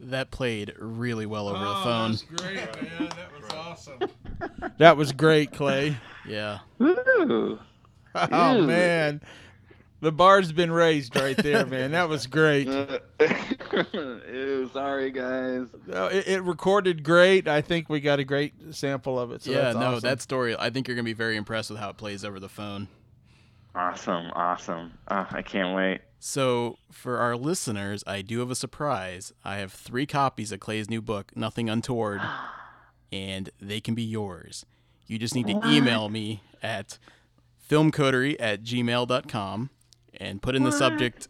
That played really well over the Oh, phone. That was great, man. That was awesome. that was great, Clay. Yeah. Woo! Oh Ew. man, the bar's been raised right there, man. That was great. Ew, sorry, guys. It, it recorded great. I think we got a great sample of it. So yeah, that's no, awesome. that story, I think you're going to be very impressed with how it plays over the phone. Awesome, awesome. Oh, I can't wait. So, for our listeners, I do have a surprise. I have three copies of Clay's new book, Nothing Untoward, and they can be yours. You just need to email me at filmcoterie at gmail.com and put in the subject,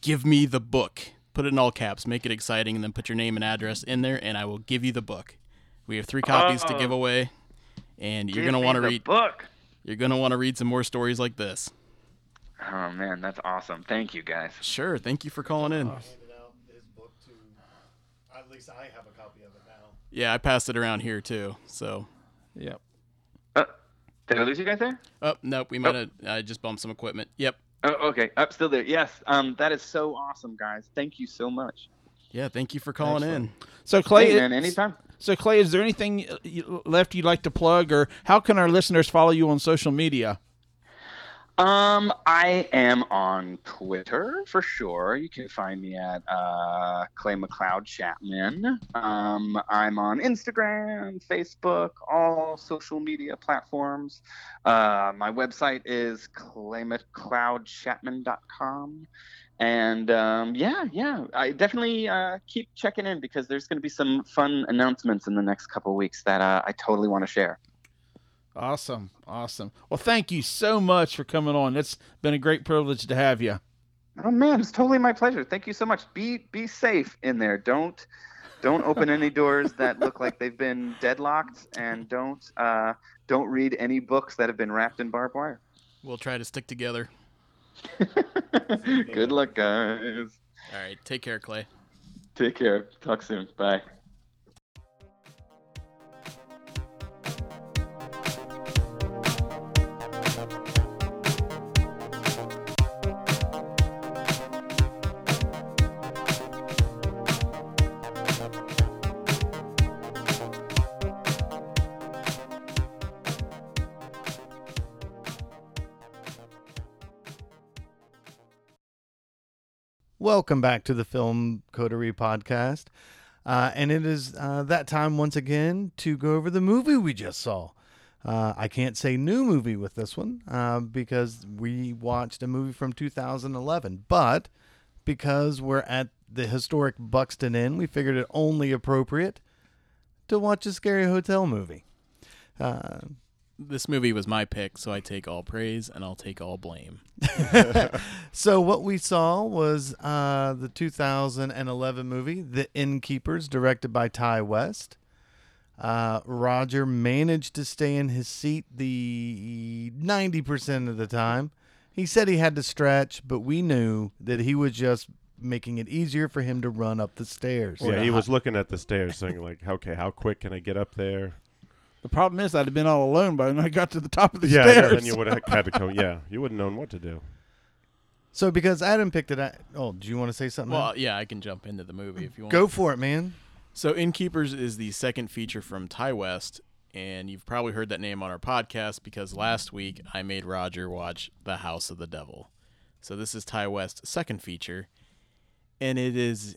give me the book. Put it in all caps, make it exciting, and then put your name and address in there, and I will give you the book. We have three copies to Oh. give away, and you're gonna want to read. book. You're gonna want to read some more stories like this. Oh man, that's awesome. Thank you, guys. Sure. Thank you for calling in. handed out his book to. At least I have a copy of it now. Yeah, I passed it around here too. So, Yep. Uh, did I lose you guys there? oh nope, we might have. I just bumped some equipment. Yep. Oh, okay. Up, still there. Yes. Um, that is so awesome, guys. Thank you so much. Yeah. Thank you for calling in. So Clay, Hey, man, anytime. So Clay, is there anything uh, left you'd like to plug, or how can our listeners follow you on social media? Um, I am on Twitter for sure. You can find me at uh, Clay McLeod Chapman. Um, I'm on Instagram, Facebook, all social media platforms. Uh, my website is claymcleodchapman.com. And um, yeah, yeah, I definitely uh, keep checking in because there's going to be some fun announcements in the next couple weeks that uh, I totally want to share. Awesome, awesome. Well, thank you so much for coming on. It's been a great privilege to have you. Oh man, it's totally my pleasure. Thank you so much. Be be safe in there. Don't don't open any doors that look like they've been deadlocked, and don't uh, don't read any books that have been wrapped in barbed wire. We'll try to stick together. Good luck, guys. All right. Take care, Clay. Take care. Talk soon. Bye. Welcome back to the Film Coterie podcast. Uh, and it is uh, that time once again to go over the movie we just saw. Uh, I can't say new movie with this one uh, because we watched a movie from 2011, but because we're at the historic Buxton Inn, we figured it only appropriate to watch a scary hotel movie. This movie was my pick, so I take all praise and I'll take all blame. so what we saw was uh, the 2011 movie The Innkeepers, directed by Ti West. Uh, Roger managed to stay in his seat the 90% of the time. He said he had to stretch, but we knew that he was just making it easier for him to run up the stairs. yeah, he was looking at the stairs, saying like, "Okay, how quick can I get up there?" The problem is I'd have been all alone by when I got to the top of the yeah, yeah, stairs. then you would have had to come. Yeah, you wouldn't known what to do. So because Adam picked it, at, oh, do you want to say something? Well, yeah, I can jump into the movie if you want. Go for it, man. So, Innkeepers is the second feature from Ti West, and you've probably heard that name on our podcast because last week I made Roger watch The House of the Devil. So, this is Ti West's second feature, and it is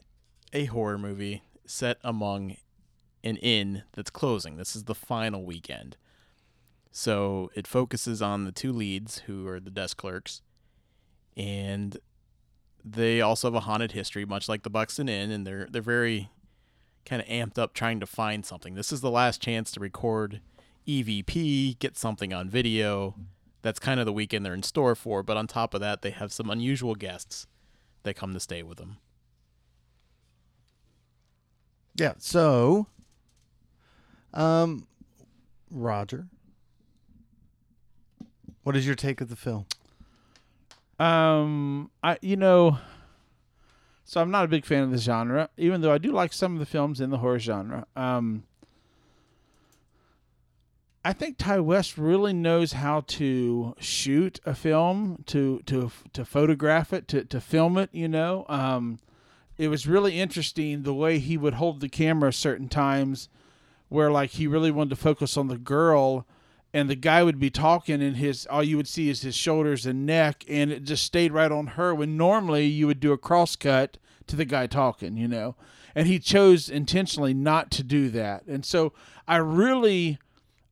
a horror movie set among an inn that's closing. This is the final weekend. So, it focuses on the two leads, who are the desk clerks, and they also have a haunted history, much like the Buxton Inn, and they're they're very kind of amped up trying to find something. This is the last chance to record EVP, get something on video. That's kind of the weekend they're in store for. But on top of that, they have some unusual guests that come to stay with them. Yeah. So, um, Roger, what is your take of the film? Um, I you know, so I'm not a big fan of the genre, even though I do like some of the films in the horror genre. Um, I think Ti West really knows how to shoot a film, to to to photograph it, to to film it. You know, um, it was really interesting the way he would hold the camera certain times, where like he really wanted to focus on the girl and the guy would be talking and his all you would see is his shoulders and neck and it just stayed right on her when normally you would do a cross cut to the guy talking you know and he chose intentionally not to do that and so i really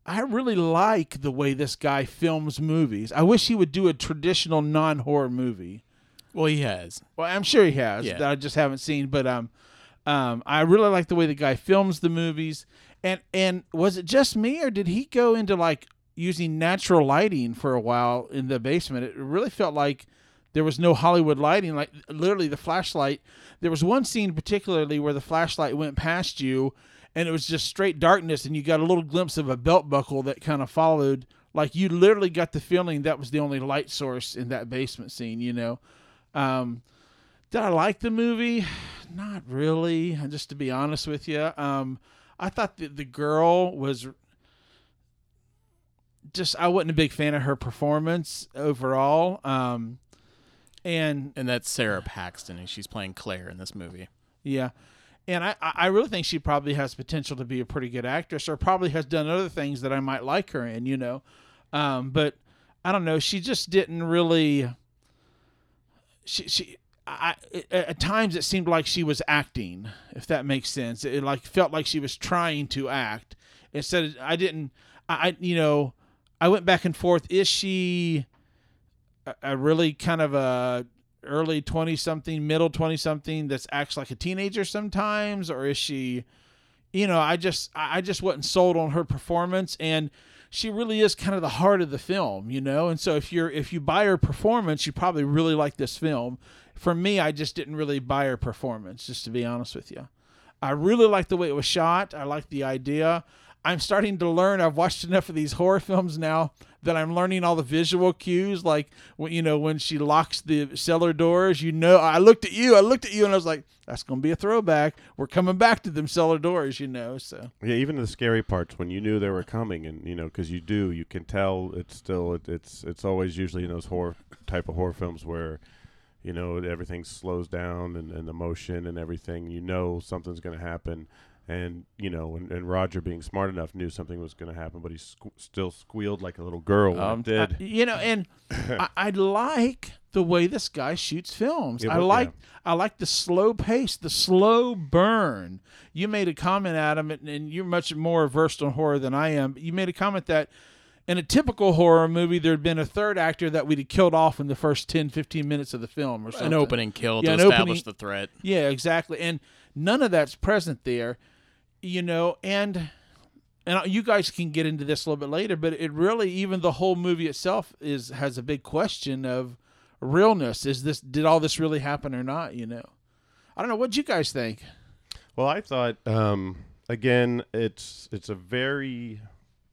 i really like the way this guy films movies i wish he would do a traditional non-horror movie Well, he has. well, I'm sure he has. Yeah. That I just haven't seen, but um, um, I really like the way the guy films the movies. And and was it just me, or did he go into like using natural lighting for a while in the basement? It really felt like there was no Hollywood lighting. Like literally, the flashlight. There was one scene particularly where the flashlight went past you, and it was just straight darkness, and you got a little glimpse of a belt buckle that kind of followed. Like you literally got the feeling that was the only light source in that basement scene. You know. Um, did I like the movie? Not really. Just to be honest with you, um, I thought that the girl was just. I wasn't a big fan of her performance overall. Um, and And that's Sara Paxton, and she's playing Claire in this movie. yeah, and I I really think she probably has potential to be a pretty good actress, or probably has done other things that I might like her in. You know, um, but I don't know. She just didn't really. She she. I, at times it seemed like she was acting, if that makes sense. It, like felt like she was trying to act instead. Of, I didn't. I you know, I went back and forth. Is she a, a really kind of a early 20 something middle 20 something that acts like a teenager sometimes or is she you know i just I just wasn't sold on her performance and she really is kind of the heart of the film you know and so if you're if you buy her performance you probably really like this film for me i just didn't really buy her performance just to be honest with you. I really like the way it was shot. I like the idea. I'm starting to learn. I've watched enough of these horror films now that i'm learning all the visual cues like you know when she locks the cellar doors you know i looked at you i looked at you and i was like that's going to be a throwback. We're coming back to them cellar doors you know so. Yeah, even the scary parts when you knew they were coming, and you know, because you do, you can tell. It's still, it, it's, it's always usually in those horror type of horror films where, you know, everything slows down and, and the motion and everything. You know, something's going to happen, and you know, and, and Roger being smart enough knew something was going to happen, but he squ- still squealed like a little girl when Um, it did. I- you know, and I, I like the way this guy shoots films. Yeah, I like yeah. I like the slow pace, the slow burn. You made a comment, Adam, and, and you're much more versed on horror than I am. You made a comment that in a typical horror movie, there'd been a third actor that we'd have killed off in the first 10, 15 minutes of the film or something. An opening kill Yeah, to establish opening- the threat. Yeah, exactly. And none of that's present there, you know, and and you guys can get into this a little bit later, but it really even the whole movie itself is has a big question of realness. Is this did all this really happen or not, you know? I don't know what you guys think. Well, I thought um, again, it's it's a very,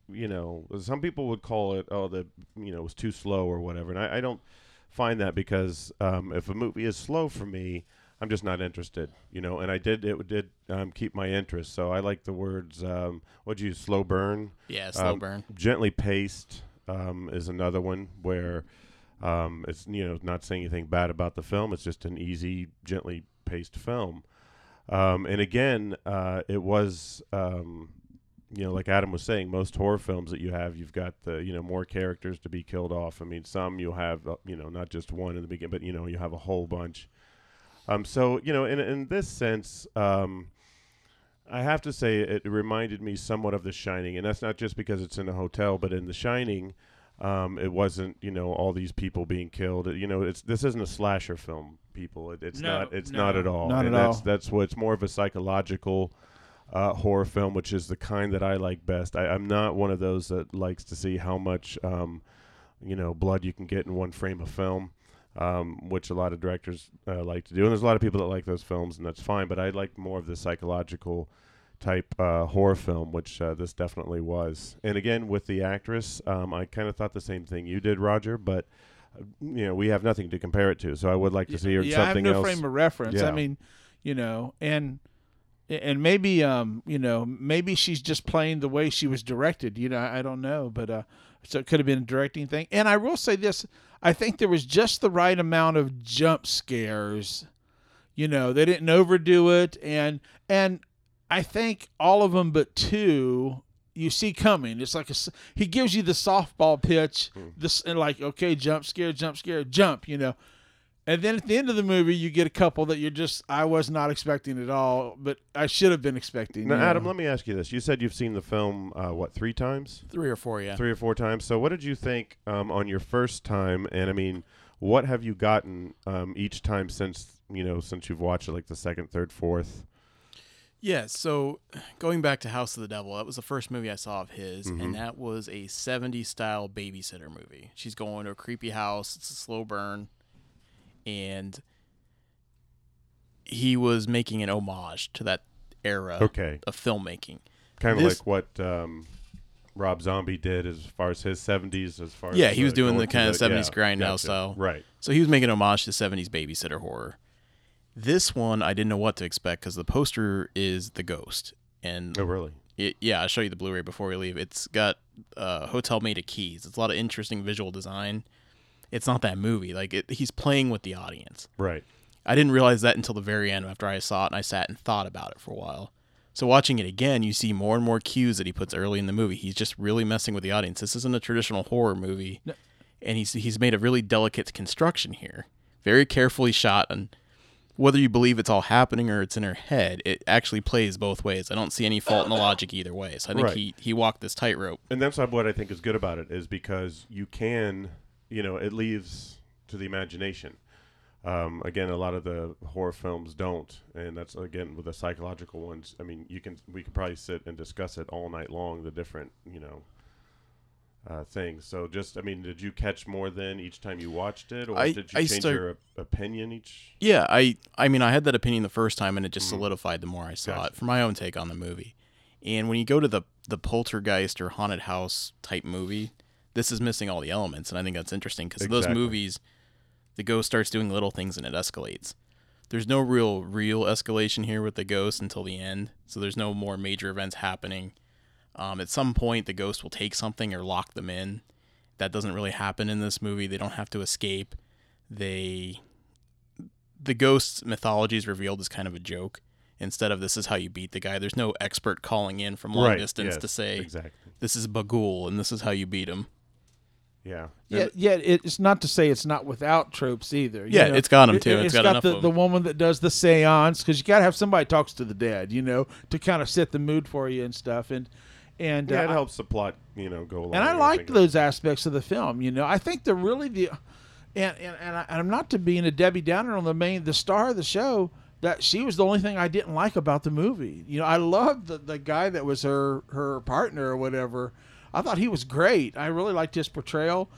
you know, some people would call it oh the you know it was too slow or whatever, and I, I don't find that because um, if a movie is slow for me, I'm just not interested, you know. And I did it did um, keep my interest. So I like the words. Um, what'd you use? slow burn? Yeah, slow Um, burn. Gently paced um, is another one where um, it's you know not saying anything bad about the film. It's just an easy, gently paced film. Um, and again, uh, it was um, you know like Adam was saying, most horror films that you have, you've got the you know more characters to be killed off. I mean, some you'll have uh, you know not just one in the beginning, but you know you have a whole bunch. Um, so you know, in in this sense, um, I have to say it reminded me somewhat of The Shining, and that's not just because it's in a hotel, but in The Shining, um, it wasn't you know all these people being killed. You know, it's this isn't a slasher film, people. It, it's No, not. It's no, not at all. not and at that's, all. That's what it's more of a psychological. Uh, horror film, which is the kind that I like best. I, I'm not one of those that likes to see how much, um, you know, blood you can get in one frame of film um, which a lot of directors uh, like to do. And there's a lot of people that like those films, and that's fine. But I like more of the psychological type uh, horror film, which uh, this definitely was. And again, with the actress, um, I kind of thought the same thing you did, Roger. But uh, you know, we have nothing to compare it to, so I would like to see her yeah, I have no else. frame of reference. I mean, you know, and and maybe um, you know, maybe she's just playing the way she was directed. You know, I, I don't know, but uh, so it could have been a directing thing. And I will say this: I think there was just the right amount of jump scares. You know, they didn't overdo it, and and I think all of them but two you see coming. It's like a he gives you the softball pitch, this and like okay, jump scare, jump scare, jump. You know, and then at the end of the movie, you get a couple that you're just I was not expecting at all, but I should have been expecting. Now, you know. Adam, let me ask you this: You said you've seen the film uh, what three times? Three or four, yeah. three or four times. So, what did you think um, on your first time? And I mean, what have you gotten um, each time since you know since you've watched it, like the second, third, fourth? Yeah, so going back to House of the Devil, that was the first movie I saw of his, Mhm. and that was a 70s style babysitter movie. She's going to a creepy house, it's a slow burn, and he was making an homage to that era Okay, of filmmaking. kind of this- like what um, Rob Zombie did as far as his seventies, as far Yeah, as he was uh, doing the kind of 70s yeah, grindhouse gotcha. style. right? So he was making an homage to 70s babysitter horror. This one, I didn't know what to expect because the poster is the ghost. And Oh, really? it, yeah, I'll show you the Blu-ray before we leave. It's got uh, hotel made of keys. It's a lot of interesting visual design. It's not that movie. Like it, he's playing with the audience. Right. I didn't realize that until the very end after I saw it and I sat and thought about it for a while. So watching it again, you see more and more cues that he puts early in the movie. He's just really messing with the audience. This isn't a traditional horror movie, No. and he's he's made a really delicate construction here, very carefully shot. And whether you believe it's all happening or it's in her head, it actually plays both ways. I don't see any fault in the logic either way. So I think Right. he he walked this tightrope. And that's what I think is good about it is because you can, you know, it leaves to the imagination. Um, again, a lot of the horror films don't, and that's again with the psychological ones. I mean, you can we could probably sit and discuss it all night long. The different, you know, uh, things. So, just I mean, did you catch more than each time you watched it, or I- did you I change start- your op- opinion each? Yeah, I I mean I had that opinion the first time and it just solidified the more I saw Gotcha. it for my own take on the movie. And when you go to the the poltergeist or haunted house type movie, this is missing all the elements and I think that's interesting because those movies the ghost starts doing little things and it escalates. There's no real real escalation here with the ghost until the end. So there's no more major events happening. Um, at some point the ghost will take something or lock them in. That doesn't really happen in this movie. They don't have to escape. They the ghost's mythology is revealed as kind of a joke instead of this is how you beat the guy. There's no expert calling in from long Right, distance yes, to say exactly. this is Bughuul and this is how you beat him. Yeah. Yeah, yeah. It's not to say it's not without tropes either. you Yeah, know. it's got them too. It's It's got got enough the, the woman that does the seance because you got to have somebody talks to the dead, you know, to kind of set the mood for you and stuff. And and Yeah, uh, it helps the plot, you know, go along. and I liked those aspects of the film. You know, I think the really the, and and, and, I, and I'm not to being a Debbie Downer on the main the star of the show. That she was the only thing I didn't like about the movie. You know, I loved the the guy that was her her partner or whatever. I thought he was great. I really liked his portrayal.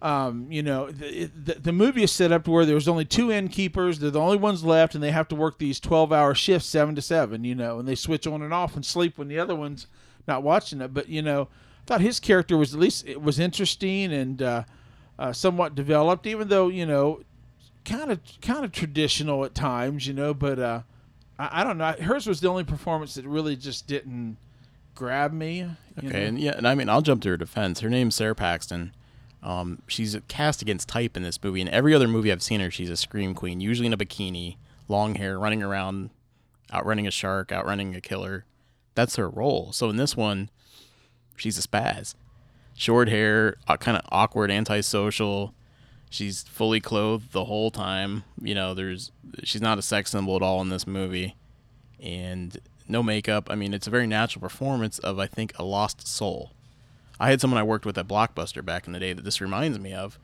Um, you know, the, the, the movie is set up to where there's only two innkeepers. They're the only ones left, and they have to work these 12 hour shifts, seven to seven, you know, and they switch on and off and sleep when the other one's not watching it. But, you know, I thought his character was at least, it was interesting and uh, uh, somewhat developed, even though, you know, kind of kind of traditional at times, you know. But uh, I, I don't know. Hers was the only performance that really just didn't grab me. Okay, know? and yeah, and I mean, I'll jump to her defense. Her name's Sara Paxton. Um, she's cast against type in this movie. In every other movie I've seen her, she's a scream queen, usually in a bikini, long hair, running around, outrunning a shark, outrunning a killer. That's her role. So in this one, she's a spaz. Short hair, uh, kind of awkward, antisocial. She's fully clothed the whole time. You know, there's she's not a sex symbol at all in this movie, and no makeup. I mean, it's a very natural performance of I think a lost soul. I had someone I worked with at Blockbuster back in the day that this reminds me of,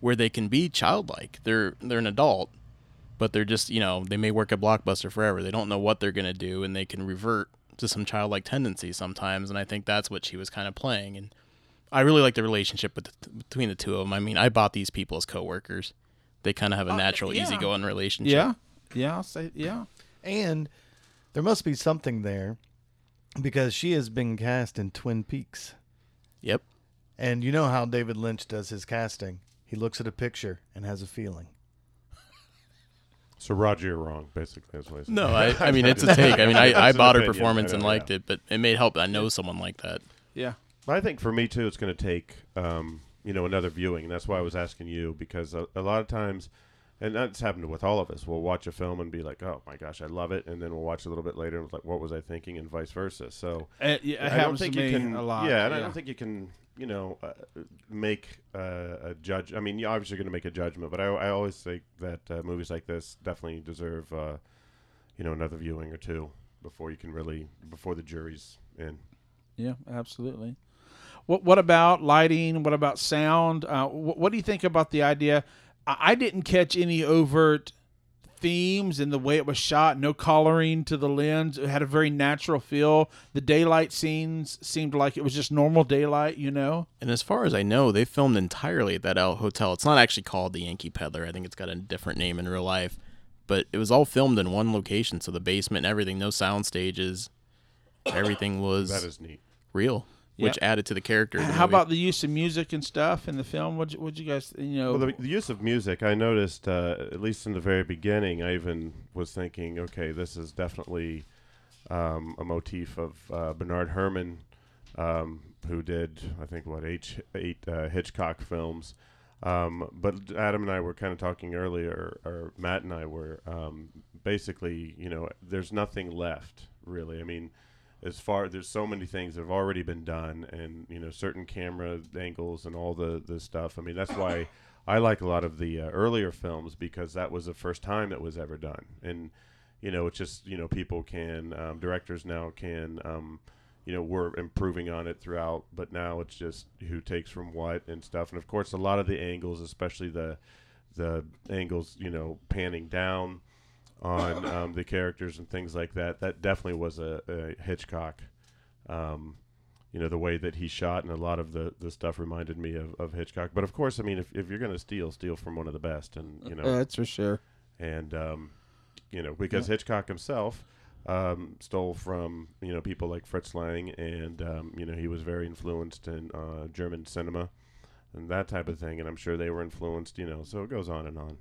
where they can be childlike. They're they're an adult, but they're just you know they may work at Blockbuster forever. They don't know what they're gonna do, and they can revert to some childlike tendencies sometimes. And I think that's what she was kind of playing. And I really like the relationship with the, between the two of them. I mean, I bought these people as coworkers. They kind of have a Oh, natural, yeah. easygoing relationship. yeah, yeah, I'll say yeah. And there must be something there because she has been cast in Twin Peaks. Yep. And you know how David Lynch does his casting. He looks at a picture and has a feeling. So Roger, you're wrong. Basically, that's what I said. No, I, I mean it's a take. I mean I, I It's an bought her opinion, performance I and know, liked yeah. it, but it may help that I know someone like that. Yeah. But I think for me too, it's going to take um, you know another viewing, and that's why I was asking you because a, a lot of times, and that's happened with all of us. We'll watch a film and be like, "Oh my gosh, I love it," and then we'll watch a little bit later and like, "What was I thinking?" and vice versa. So It, yeah, I don't think to you can. a lot. Yeah, and I don't think you can. You know, uh, make uh, a judge. I mean, you're obviously going to make a judgment, but I, I always think that uh, movies like this definitely deserve, uh, you know, another viewing or two before you can really before the jury's in. Yeah, absolutely. What What about lighting? What about sound? Uh, what, what do you think about the idea? I, I didn't catch any overt themes in the way it was shot. No coloring to the lens. It had a very natural feel. The daylight scenes seemed like it was just normal daylight. You know. And as far as I know, they filmed entirely at that L hotel. It's not actually called the Yankee Pedlar. I think it's got a different name in real life. But it was all filmed in one location, so the basement and everything, no sound stages. Everything was That is neat. real, which Yep. added to the character. the How movie. about the use of music and stuff in the film? What What you guys you know? Well, the, the use of music, I noticed, uh, at least in the very beginning, I even was thinking, okay, this is definitely um, a motif of uh, Bernard Herrmann, um, who did, I think, what, eight, eight uh, Hitchcock films. Um, but Adam and I were kind of talking earlier, or Matt and I were um, basically, you know, there's nothing left, really. I mean, as far there's so many things that have already been done and you know certain camera angles and all the the stuff. I mean that's why i like a lot of the uh, earlier films because that was the first time that was ever done. And you know it's just you know people can um, directors now can um, you know we're improving on it throughout but now it's just who takes from what and stuff. And of course a lot of the angles especially the the angles you know panning down on um, the characters and things like that. That definitely was a, a Hitchcock. Um, you know the way that he shot and a lot of the, the stuff reminded me of, of Hitchcock. But of course, I mean, if, if you're going to steal, steal from one of the best, and you know, that's for sure. and um, you know because Hitchcock himself um, stole from you know people like Fritz Lang, and um, you know he was very influenced in uh, German cinema and that type of thing, and I'm sure they were influenced. You know, so it goes on and on.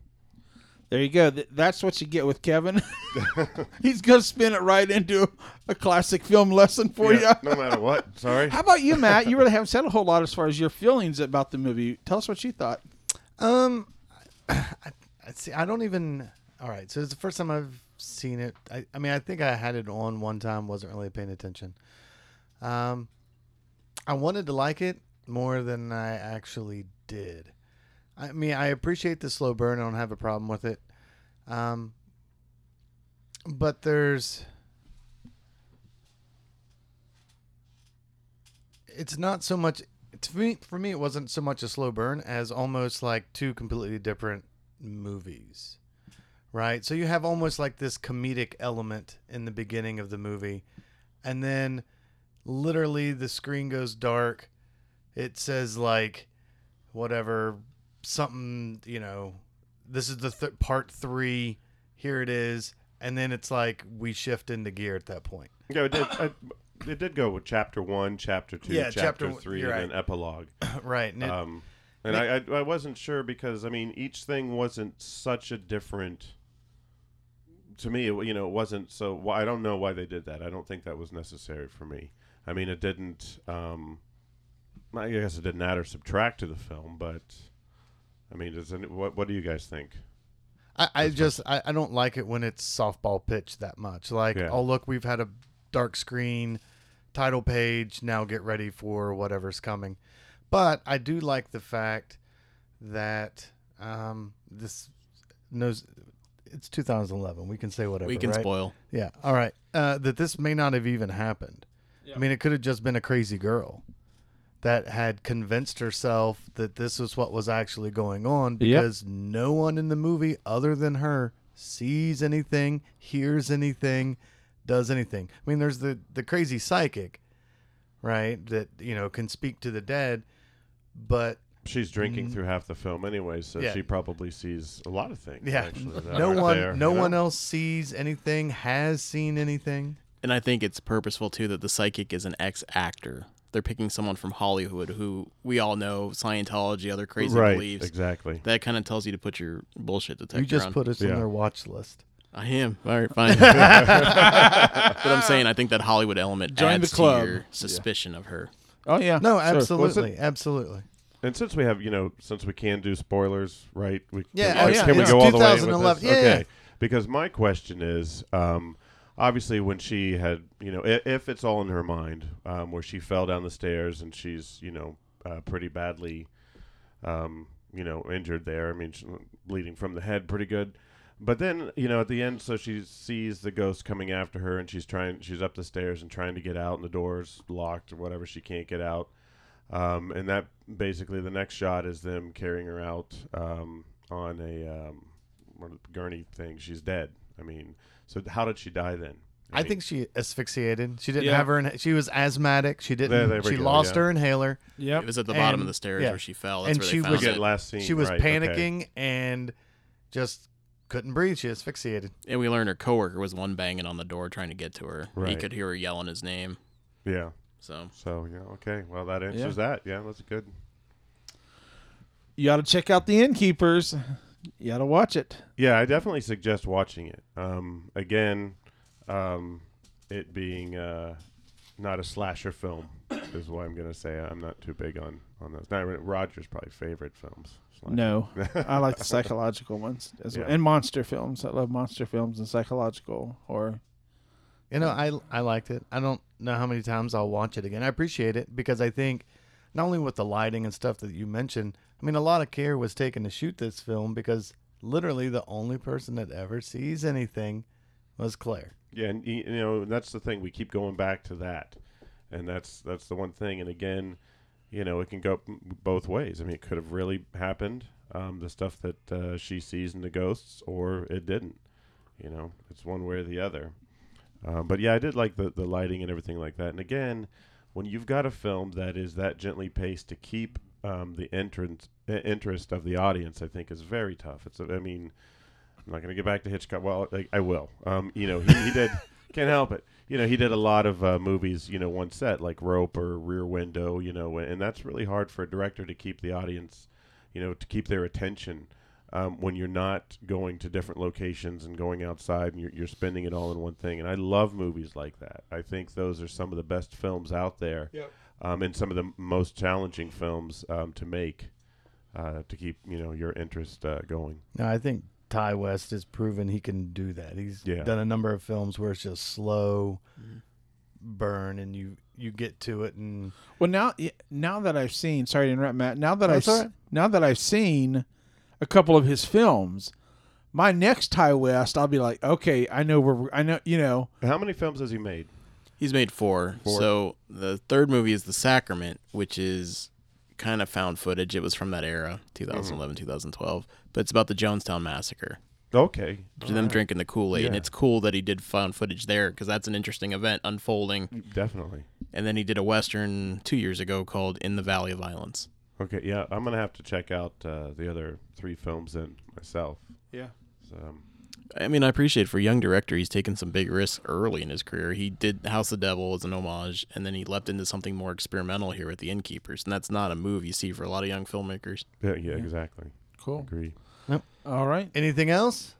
There you go. That's what you get with Kevin. He's gonna spin it right into a classic film lesson for Yeah, you. no matter what. Sorry. How about you, Matt? You really haven't said a whole lot as far as your feelings about the movie. Tell us what you thought. Um, I, I see. I don't even. All right, so it's the first time I've seen it. I, I mean, I think I had it on one time. Wasn't really paying attention. Um, I wanted to like it more than I actually did. I mean, I appreciate the slow burn. I don't have a problem with it. Um, but there's. It's not so much to me, for me, it wasn't so much a slow burn as almost like two completely different movies, right? So you have almost like this comedic element in the beginning of the movie, and then literally the screen goes dark. It says like whatever something you know. This is the th- part three. Here it is, and then it's like we shift into gear at that point. Yeah, it did. I, it did go with chapter one, chapter two, Yeah, chapter, chapter- three, and then epilogue. right, and it, Um, And I, I I wasn't sure because I mean each thing wasn't such a different. To me, it, you know, it wasn't so. Why I don't know why they did that. I don't think that was necessary for me. I mean, it didn't. Um, I guess it didn't add or subtract to the film, but I mean, does any, what what do you guys think? I, I just I, I don't like it when it's softball pitch that much. Like, Yeah. oh look, we've had a dark screen, title page. Now get ready for whatever's coming. But I do like the fact that um, this knows it's 2011. We can say whatever. we can right? spoil. Yeah. All right. Uh, that this may not have even happened. I mean, it could have just been a crazy girl that had convinced herself that this was what was actually going on because no one in the movie other than her sees anything, hears anything, does anything. I mean, there's the the crazy psychic, right? That you know can speak to the dead, but She's drinking through half the film anyway, so Yeah. she probably sees a lot of things. yeah, actually, no one there, no you know? one else sees anything, has seen anything. And I think it's purposeful too that the psychic is an ex actor. They're picking someone from Hollywood who we all know Scientology, other crazy right, beliefs. exactly. That kind of tells you to put your bullshit detector You just on. put us on Yeah. their watch list. I am. All right, fine. but I'm saying I think that Hollywood element Join the adds club. to your suspicion of her. Oh yeah. No, Sure. absolutely, absolutely. And since we have, you know, since we can do spoilers, right? We, Yeah, can, oh, yeah, can we yeah. go all the way with 2011, this? yeah, okay. yeah. Because my question is, um, obviously, when she had, you know, if, if it's all in her mind, um, where she fell down the stairs and she's, you know, uh, pretty badly, um, you know, injured there. I mean, bleeding from the head, pretty good. But then, you know, at the end, so she sees the ghost coming after her, and she's trying. She's up the stairs and trying to get out, and the door's locked or whatever. She can't get out. Um, and that basically the next shot is them carrying her out um, on a um, a gurney thing. She's dead. I mean, so how did she die then? I mean, think she asphyxiated. She didn't Yeah. have her. In, she was asthmatic. She didn't. There- there we she go, lost yeah. her inhaler. Yep. It was at the bottom of the stairs yeah. where she fell. That's And where she they found was- it. Again, last scene. She was right, okay. panicking and just couldn't breathe. She asphyxiated. And we learned her coworker was the one banging on the door trying to get to her. He Right. could hear her yelling his name. Yeah. So So yeah. Okay. Well, that answers that. Yeah, that's good. You got to check out the Innkeepers. You got to watch it. Yeah, I definitely suggest watching it. Um, again, um, it being uh, not a slasher film is what I'm gonna say. I'm not too big on on those. Not really- Roger's probably favorite films. slasher. No, I like the psychological ones as well, and monster films. I love monster films and psychological horror. You know, I I liked it. I don't know how many times I'll watch it again. I appreciate it because I think not only with the lighting and stuff that you mentioned. I mean, a lot of care was taken to shoot this film because literally the only person that ever sees anything was Claire. Yeah, and you know that's the thing. We keep going back to that, and that's that's the one thing. And again, you know, it can go both ways. I mean, it could have really happened, um, the stuff that uh, she sees in the ghosts, or it didn't. You know, it's one way or the other. Um, but yeah, I did like the the lighting and everything like that. And again, when you've got a film that is that gently paced to keep um, the entrance uh, interest of the audience, I think is very tough. It's I mean. I'm not going to get back to Hitchcock. Well, I, I will. Um, you know, he, he did. Can't help it. You know, he did a lot of uh, movies. You know, one set like Rope or Rear Window. You know, and that's really hard for a director to keep the audience. You know, to keep their attention um, when you're not going to different locations and going outside and you're, you're spending it all in one thing. And I love movies like that. I think those are some of the best films out there, um, and some of the most challenging films um, to make uh, to keep you know your interest uh, going. No, I think Ti West has proven he can do that. He's Yeah. done a number of films where it's just slow burn and you you get to it and Well, now now that I've seen, sorry to interrupt, Matt. Now that That's I've right. now that I've seen a couple of his films, my next Ti West, I'll be like, okay, I know where I know, you know, How many films has he made? He's made four. Four. So the third movie is The Sacrament, which is kind of found footage. It was from that era, 2011, 2012. But it's about the Jonestown Massacre. Okay. them drinking the Kool Aid. And it's cool that he did found footage there because that's an interesting event unfolding. Definitely. And then he did a Western two years ago called In the Valley of Violence. Okay, yeah, I'm gonna have to check out uh, the other three films then myself. yeah. So, um, I mean, I appreciate for a young director, he's taken some big risks early in his career. He did House of the Devil as an homage, and then he leapt into something more experimental here with The Innkeepers, and that's not a move you see for a lot of young filmmakers. Yeah, yeah, exactly. Cool. Agree. All right. Anything else?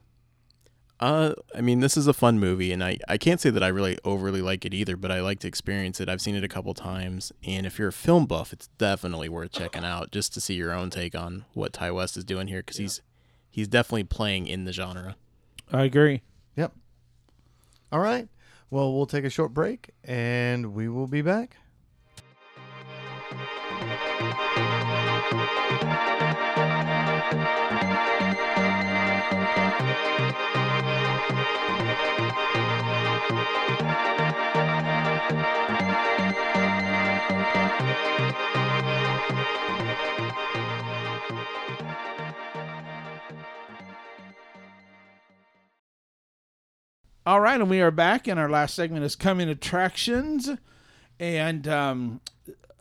Uh, I mean, this is a fun movie, and I, I can't say that I really overly like it either, but I like to experience it. I've seen it a couple times, and if you're a film buff, it's definitely worth checking out just to see your own take on what Ti West is doing here, because he's he's definitely playing in the genre. I agree. Yep. All right. Well, we'll take a short break and we will be back. All right, and we are back, and our last segment is coming attractions, and um,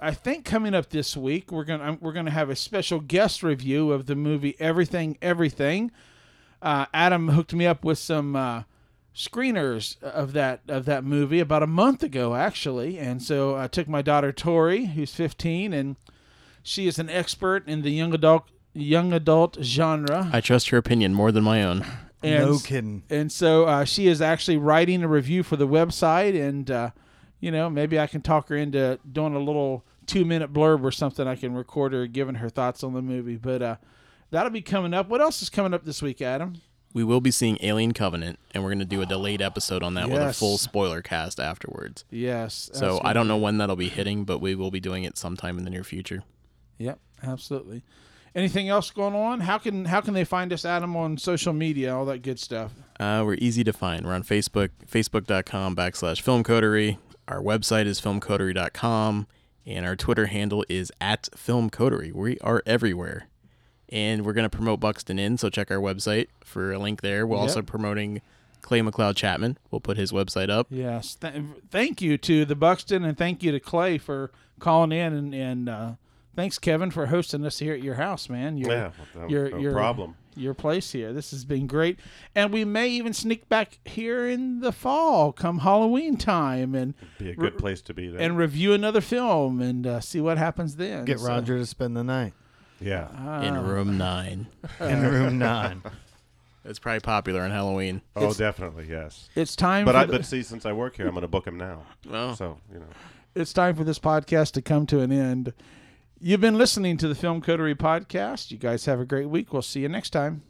I think coming up this week we're gonna we're gonna have a special guest review of the movie Everything Everything. Uh, Adam hooked me up with some uh, screeners of that of that movie about a month ago, actually, and so I took my daughter Tori, who's 15, and she is an expert in the young adult young adult genre. I trust her opinion more than my own. And no kidding. and so uh, she is actually writing a review for the website, and uh, you know maybe I can talk her into doing a little two minute blurb or something. I can record her giving her thoughts on the movie, but uh, that'll be coming up. What else is coming up this week, Adam? We will be seeing Alien Covenant, and we're going to do a delayed episode on that with a full spoiler cast afterwards. Yes. So that's I don't know when that'll be hitting, but we will be doing it sometime in the near future. Yep, absolutely. Anything else going on? How can how can they find us, Adam, on social media, all that good stuff? Uh, we're easy to find. We're on Facebook, facebook.com backslash filmcoterie. Our website is filmcoterie.com, and our Twitter handle is at filmcoterie. We are everywhere. And we're going to promote Buxton Inn, so check our website for a link there. We're Yep. also promoting Clay McLeod Chapman. We'll put his website up. Yes. Th- thank you to the Buxton, and thank you to Clay for calling in, and and uh, thanks Kevin for hosting us here at your house, man. Your, Yeah, no, your no your problem. Your place here. This has been great, and we may even sneak back here in the fall, come Halloween time, and Be a good place to be there. and review another film and uh, see what happens then. Get So, Roger to spend the night yeah. uh, in room nine. in room nine. It's probably popular on Halloween. Oh, it's- definitely, yes. It's time. But for I, the- but see, since I work here, I'm going to book him now. Well, So you know. it's time for this podcast to come to an end. You've been listening to the Film Coterie podcast. You guys have a great week. We'll see you next time.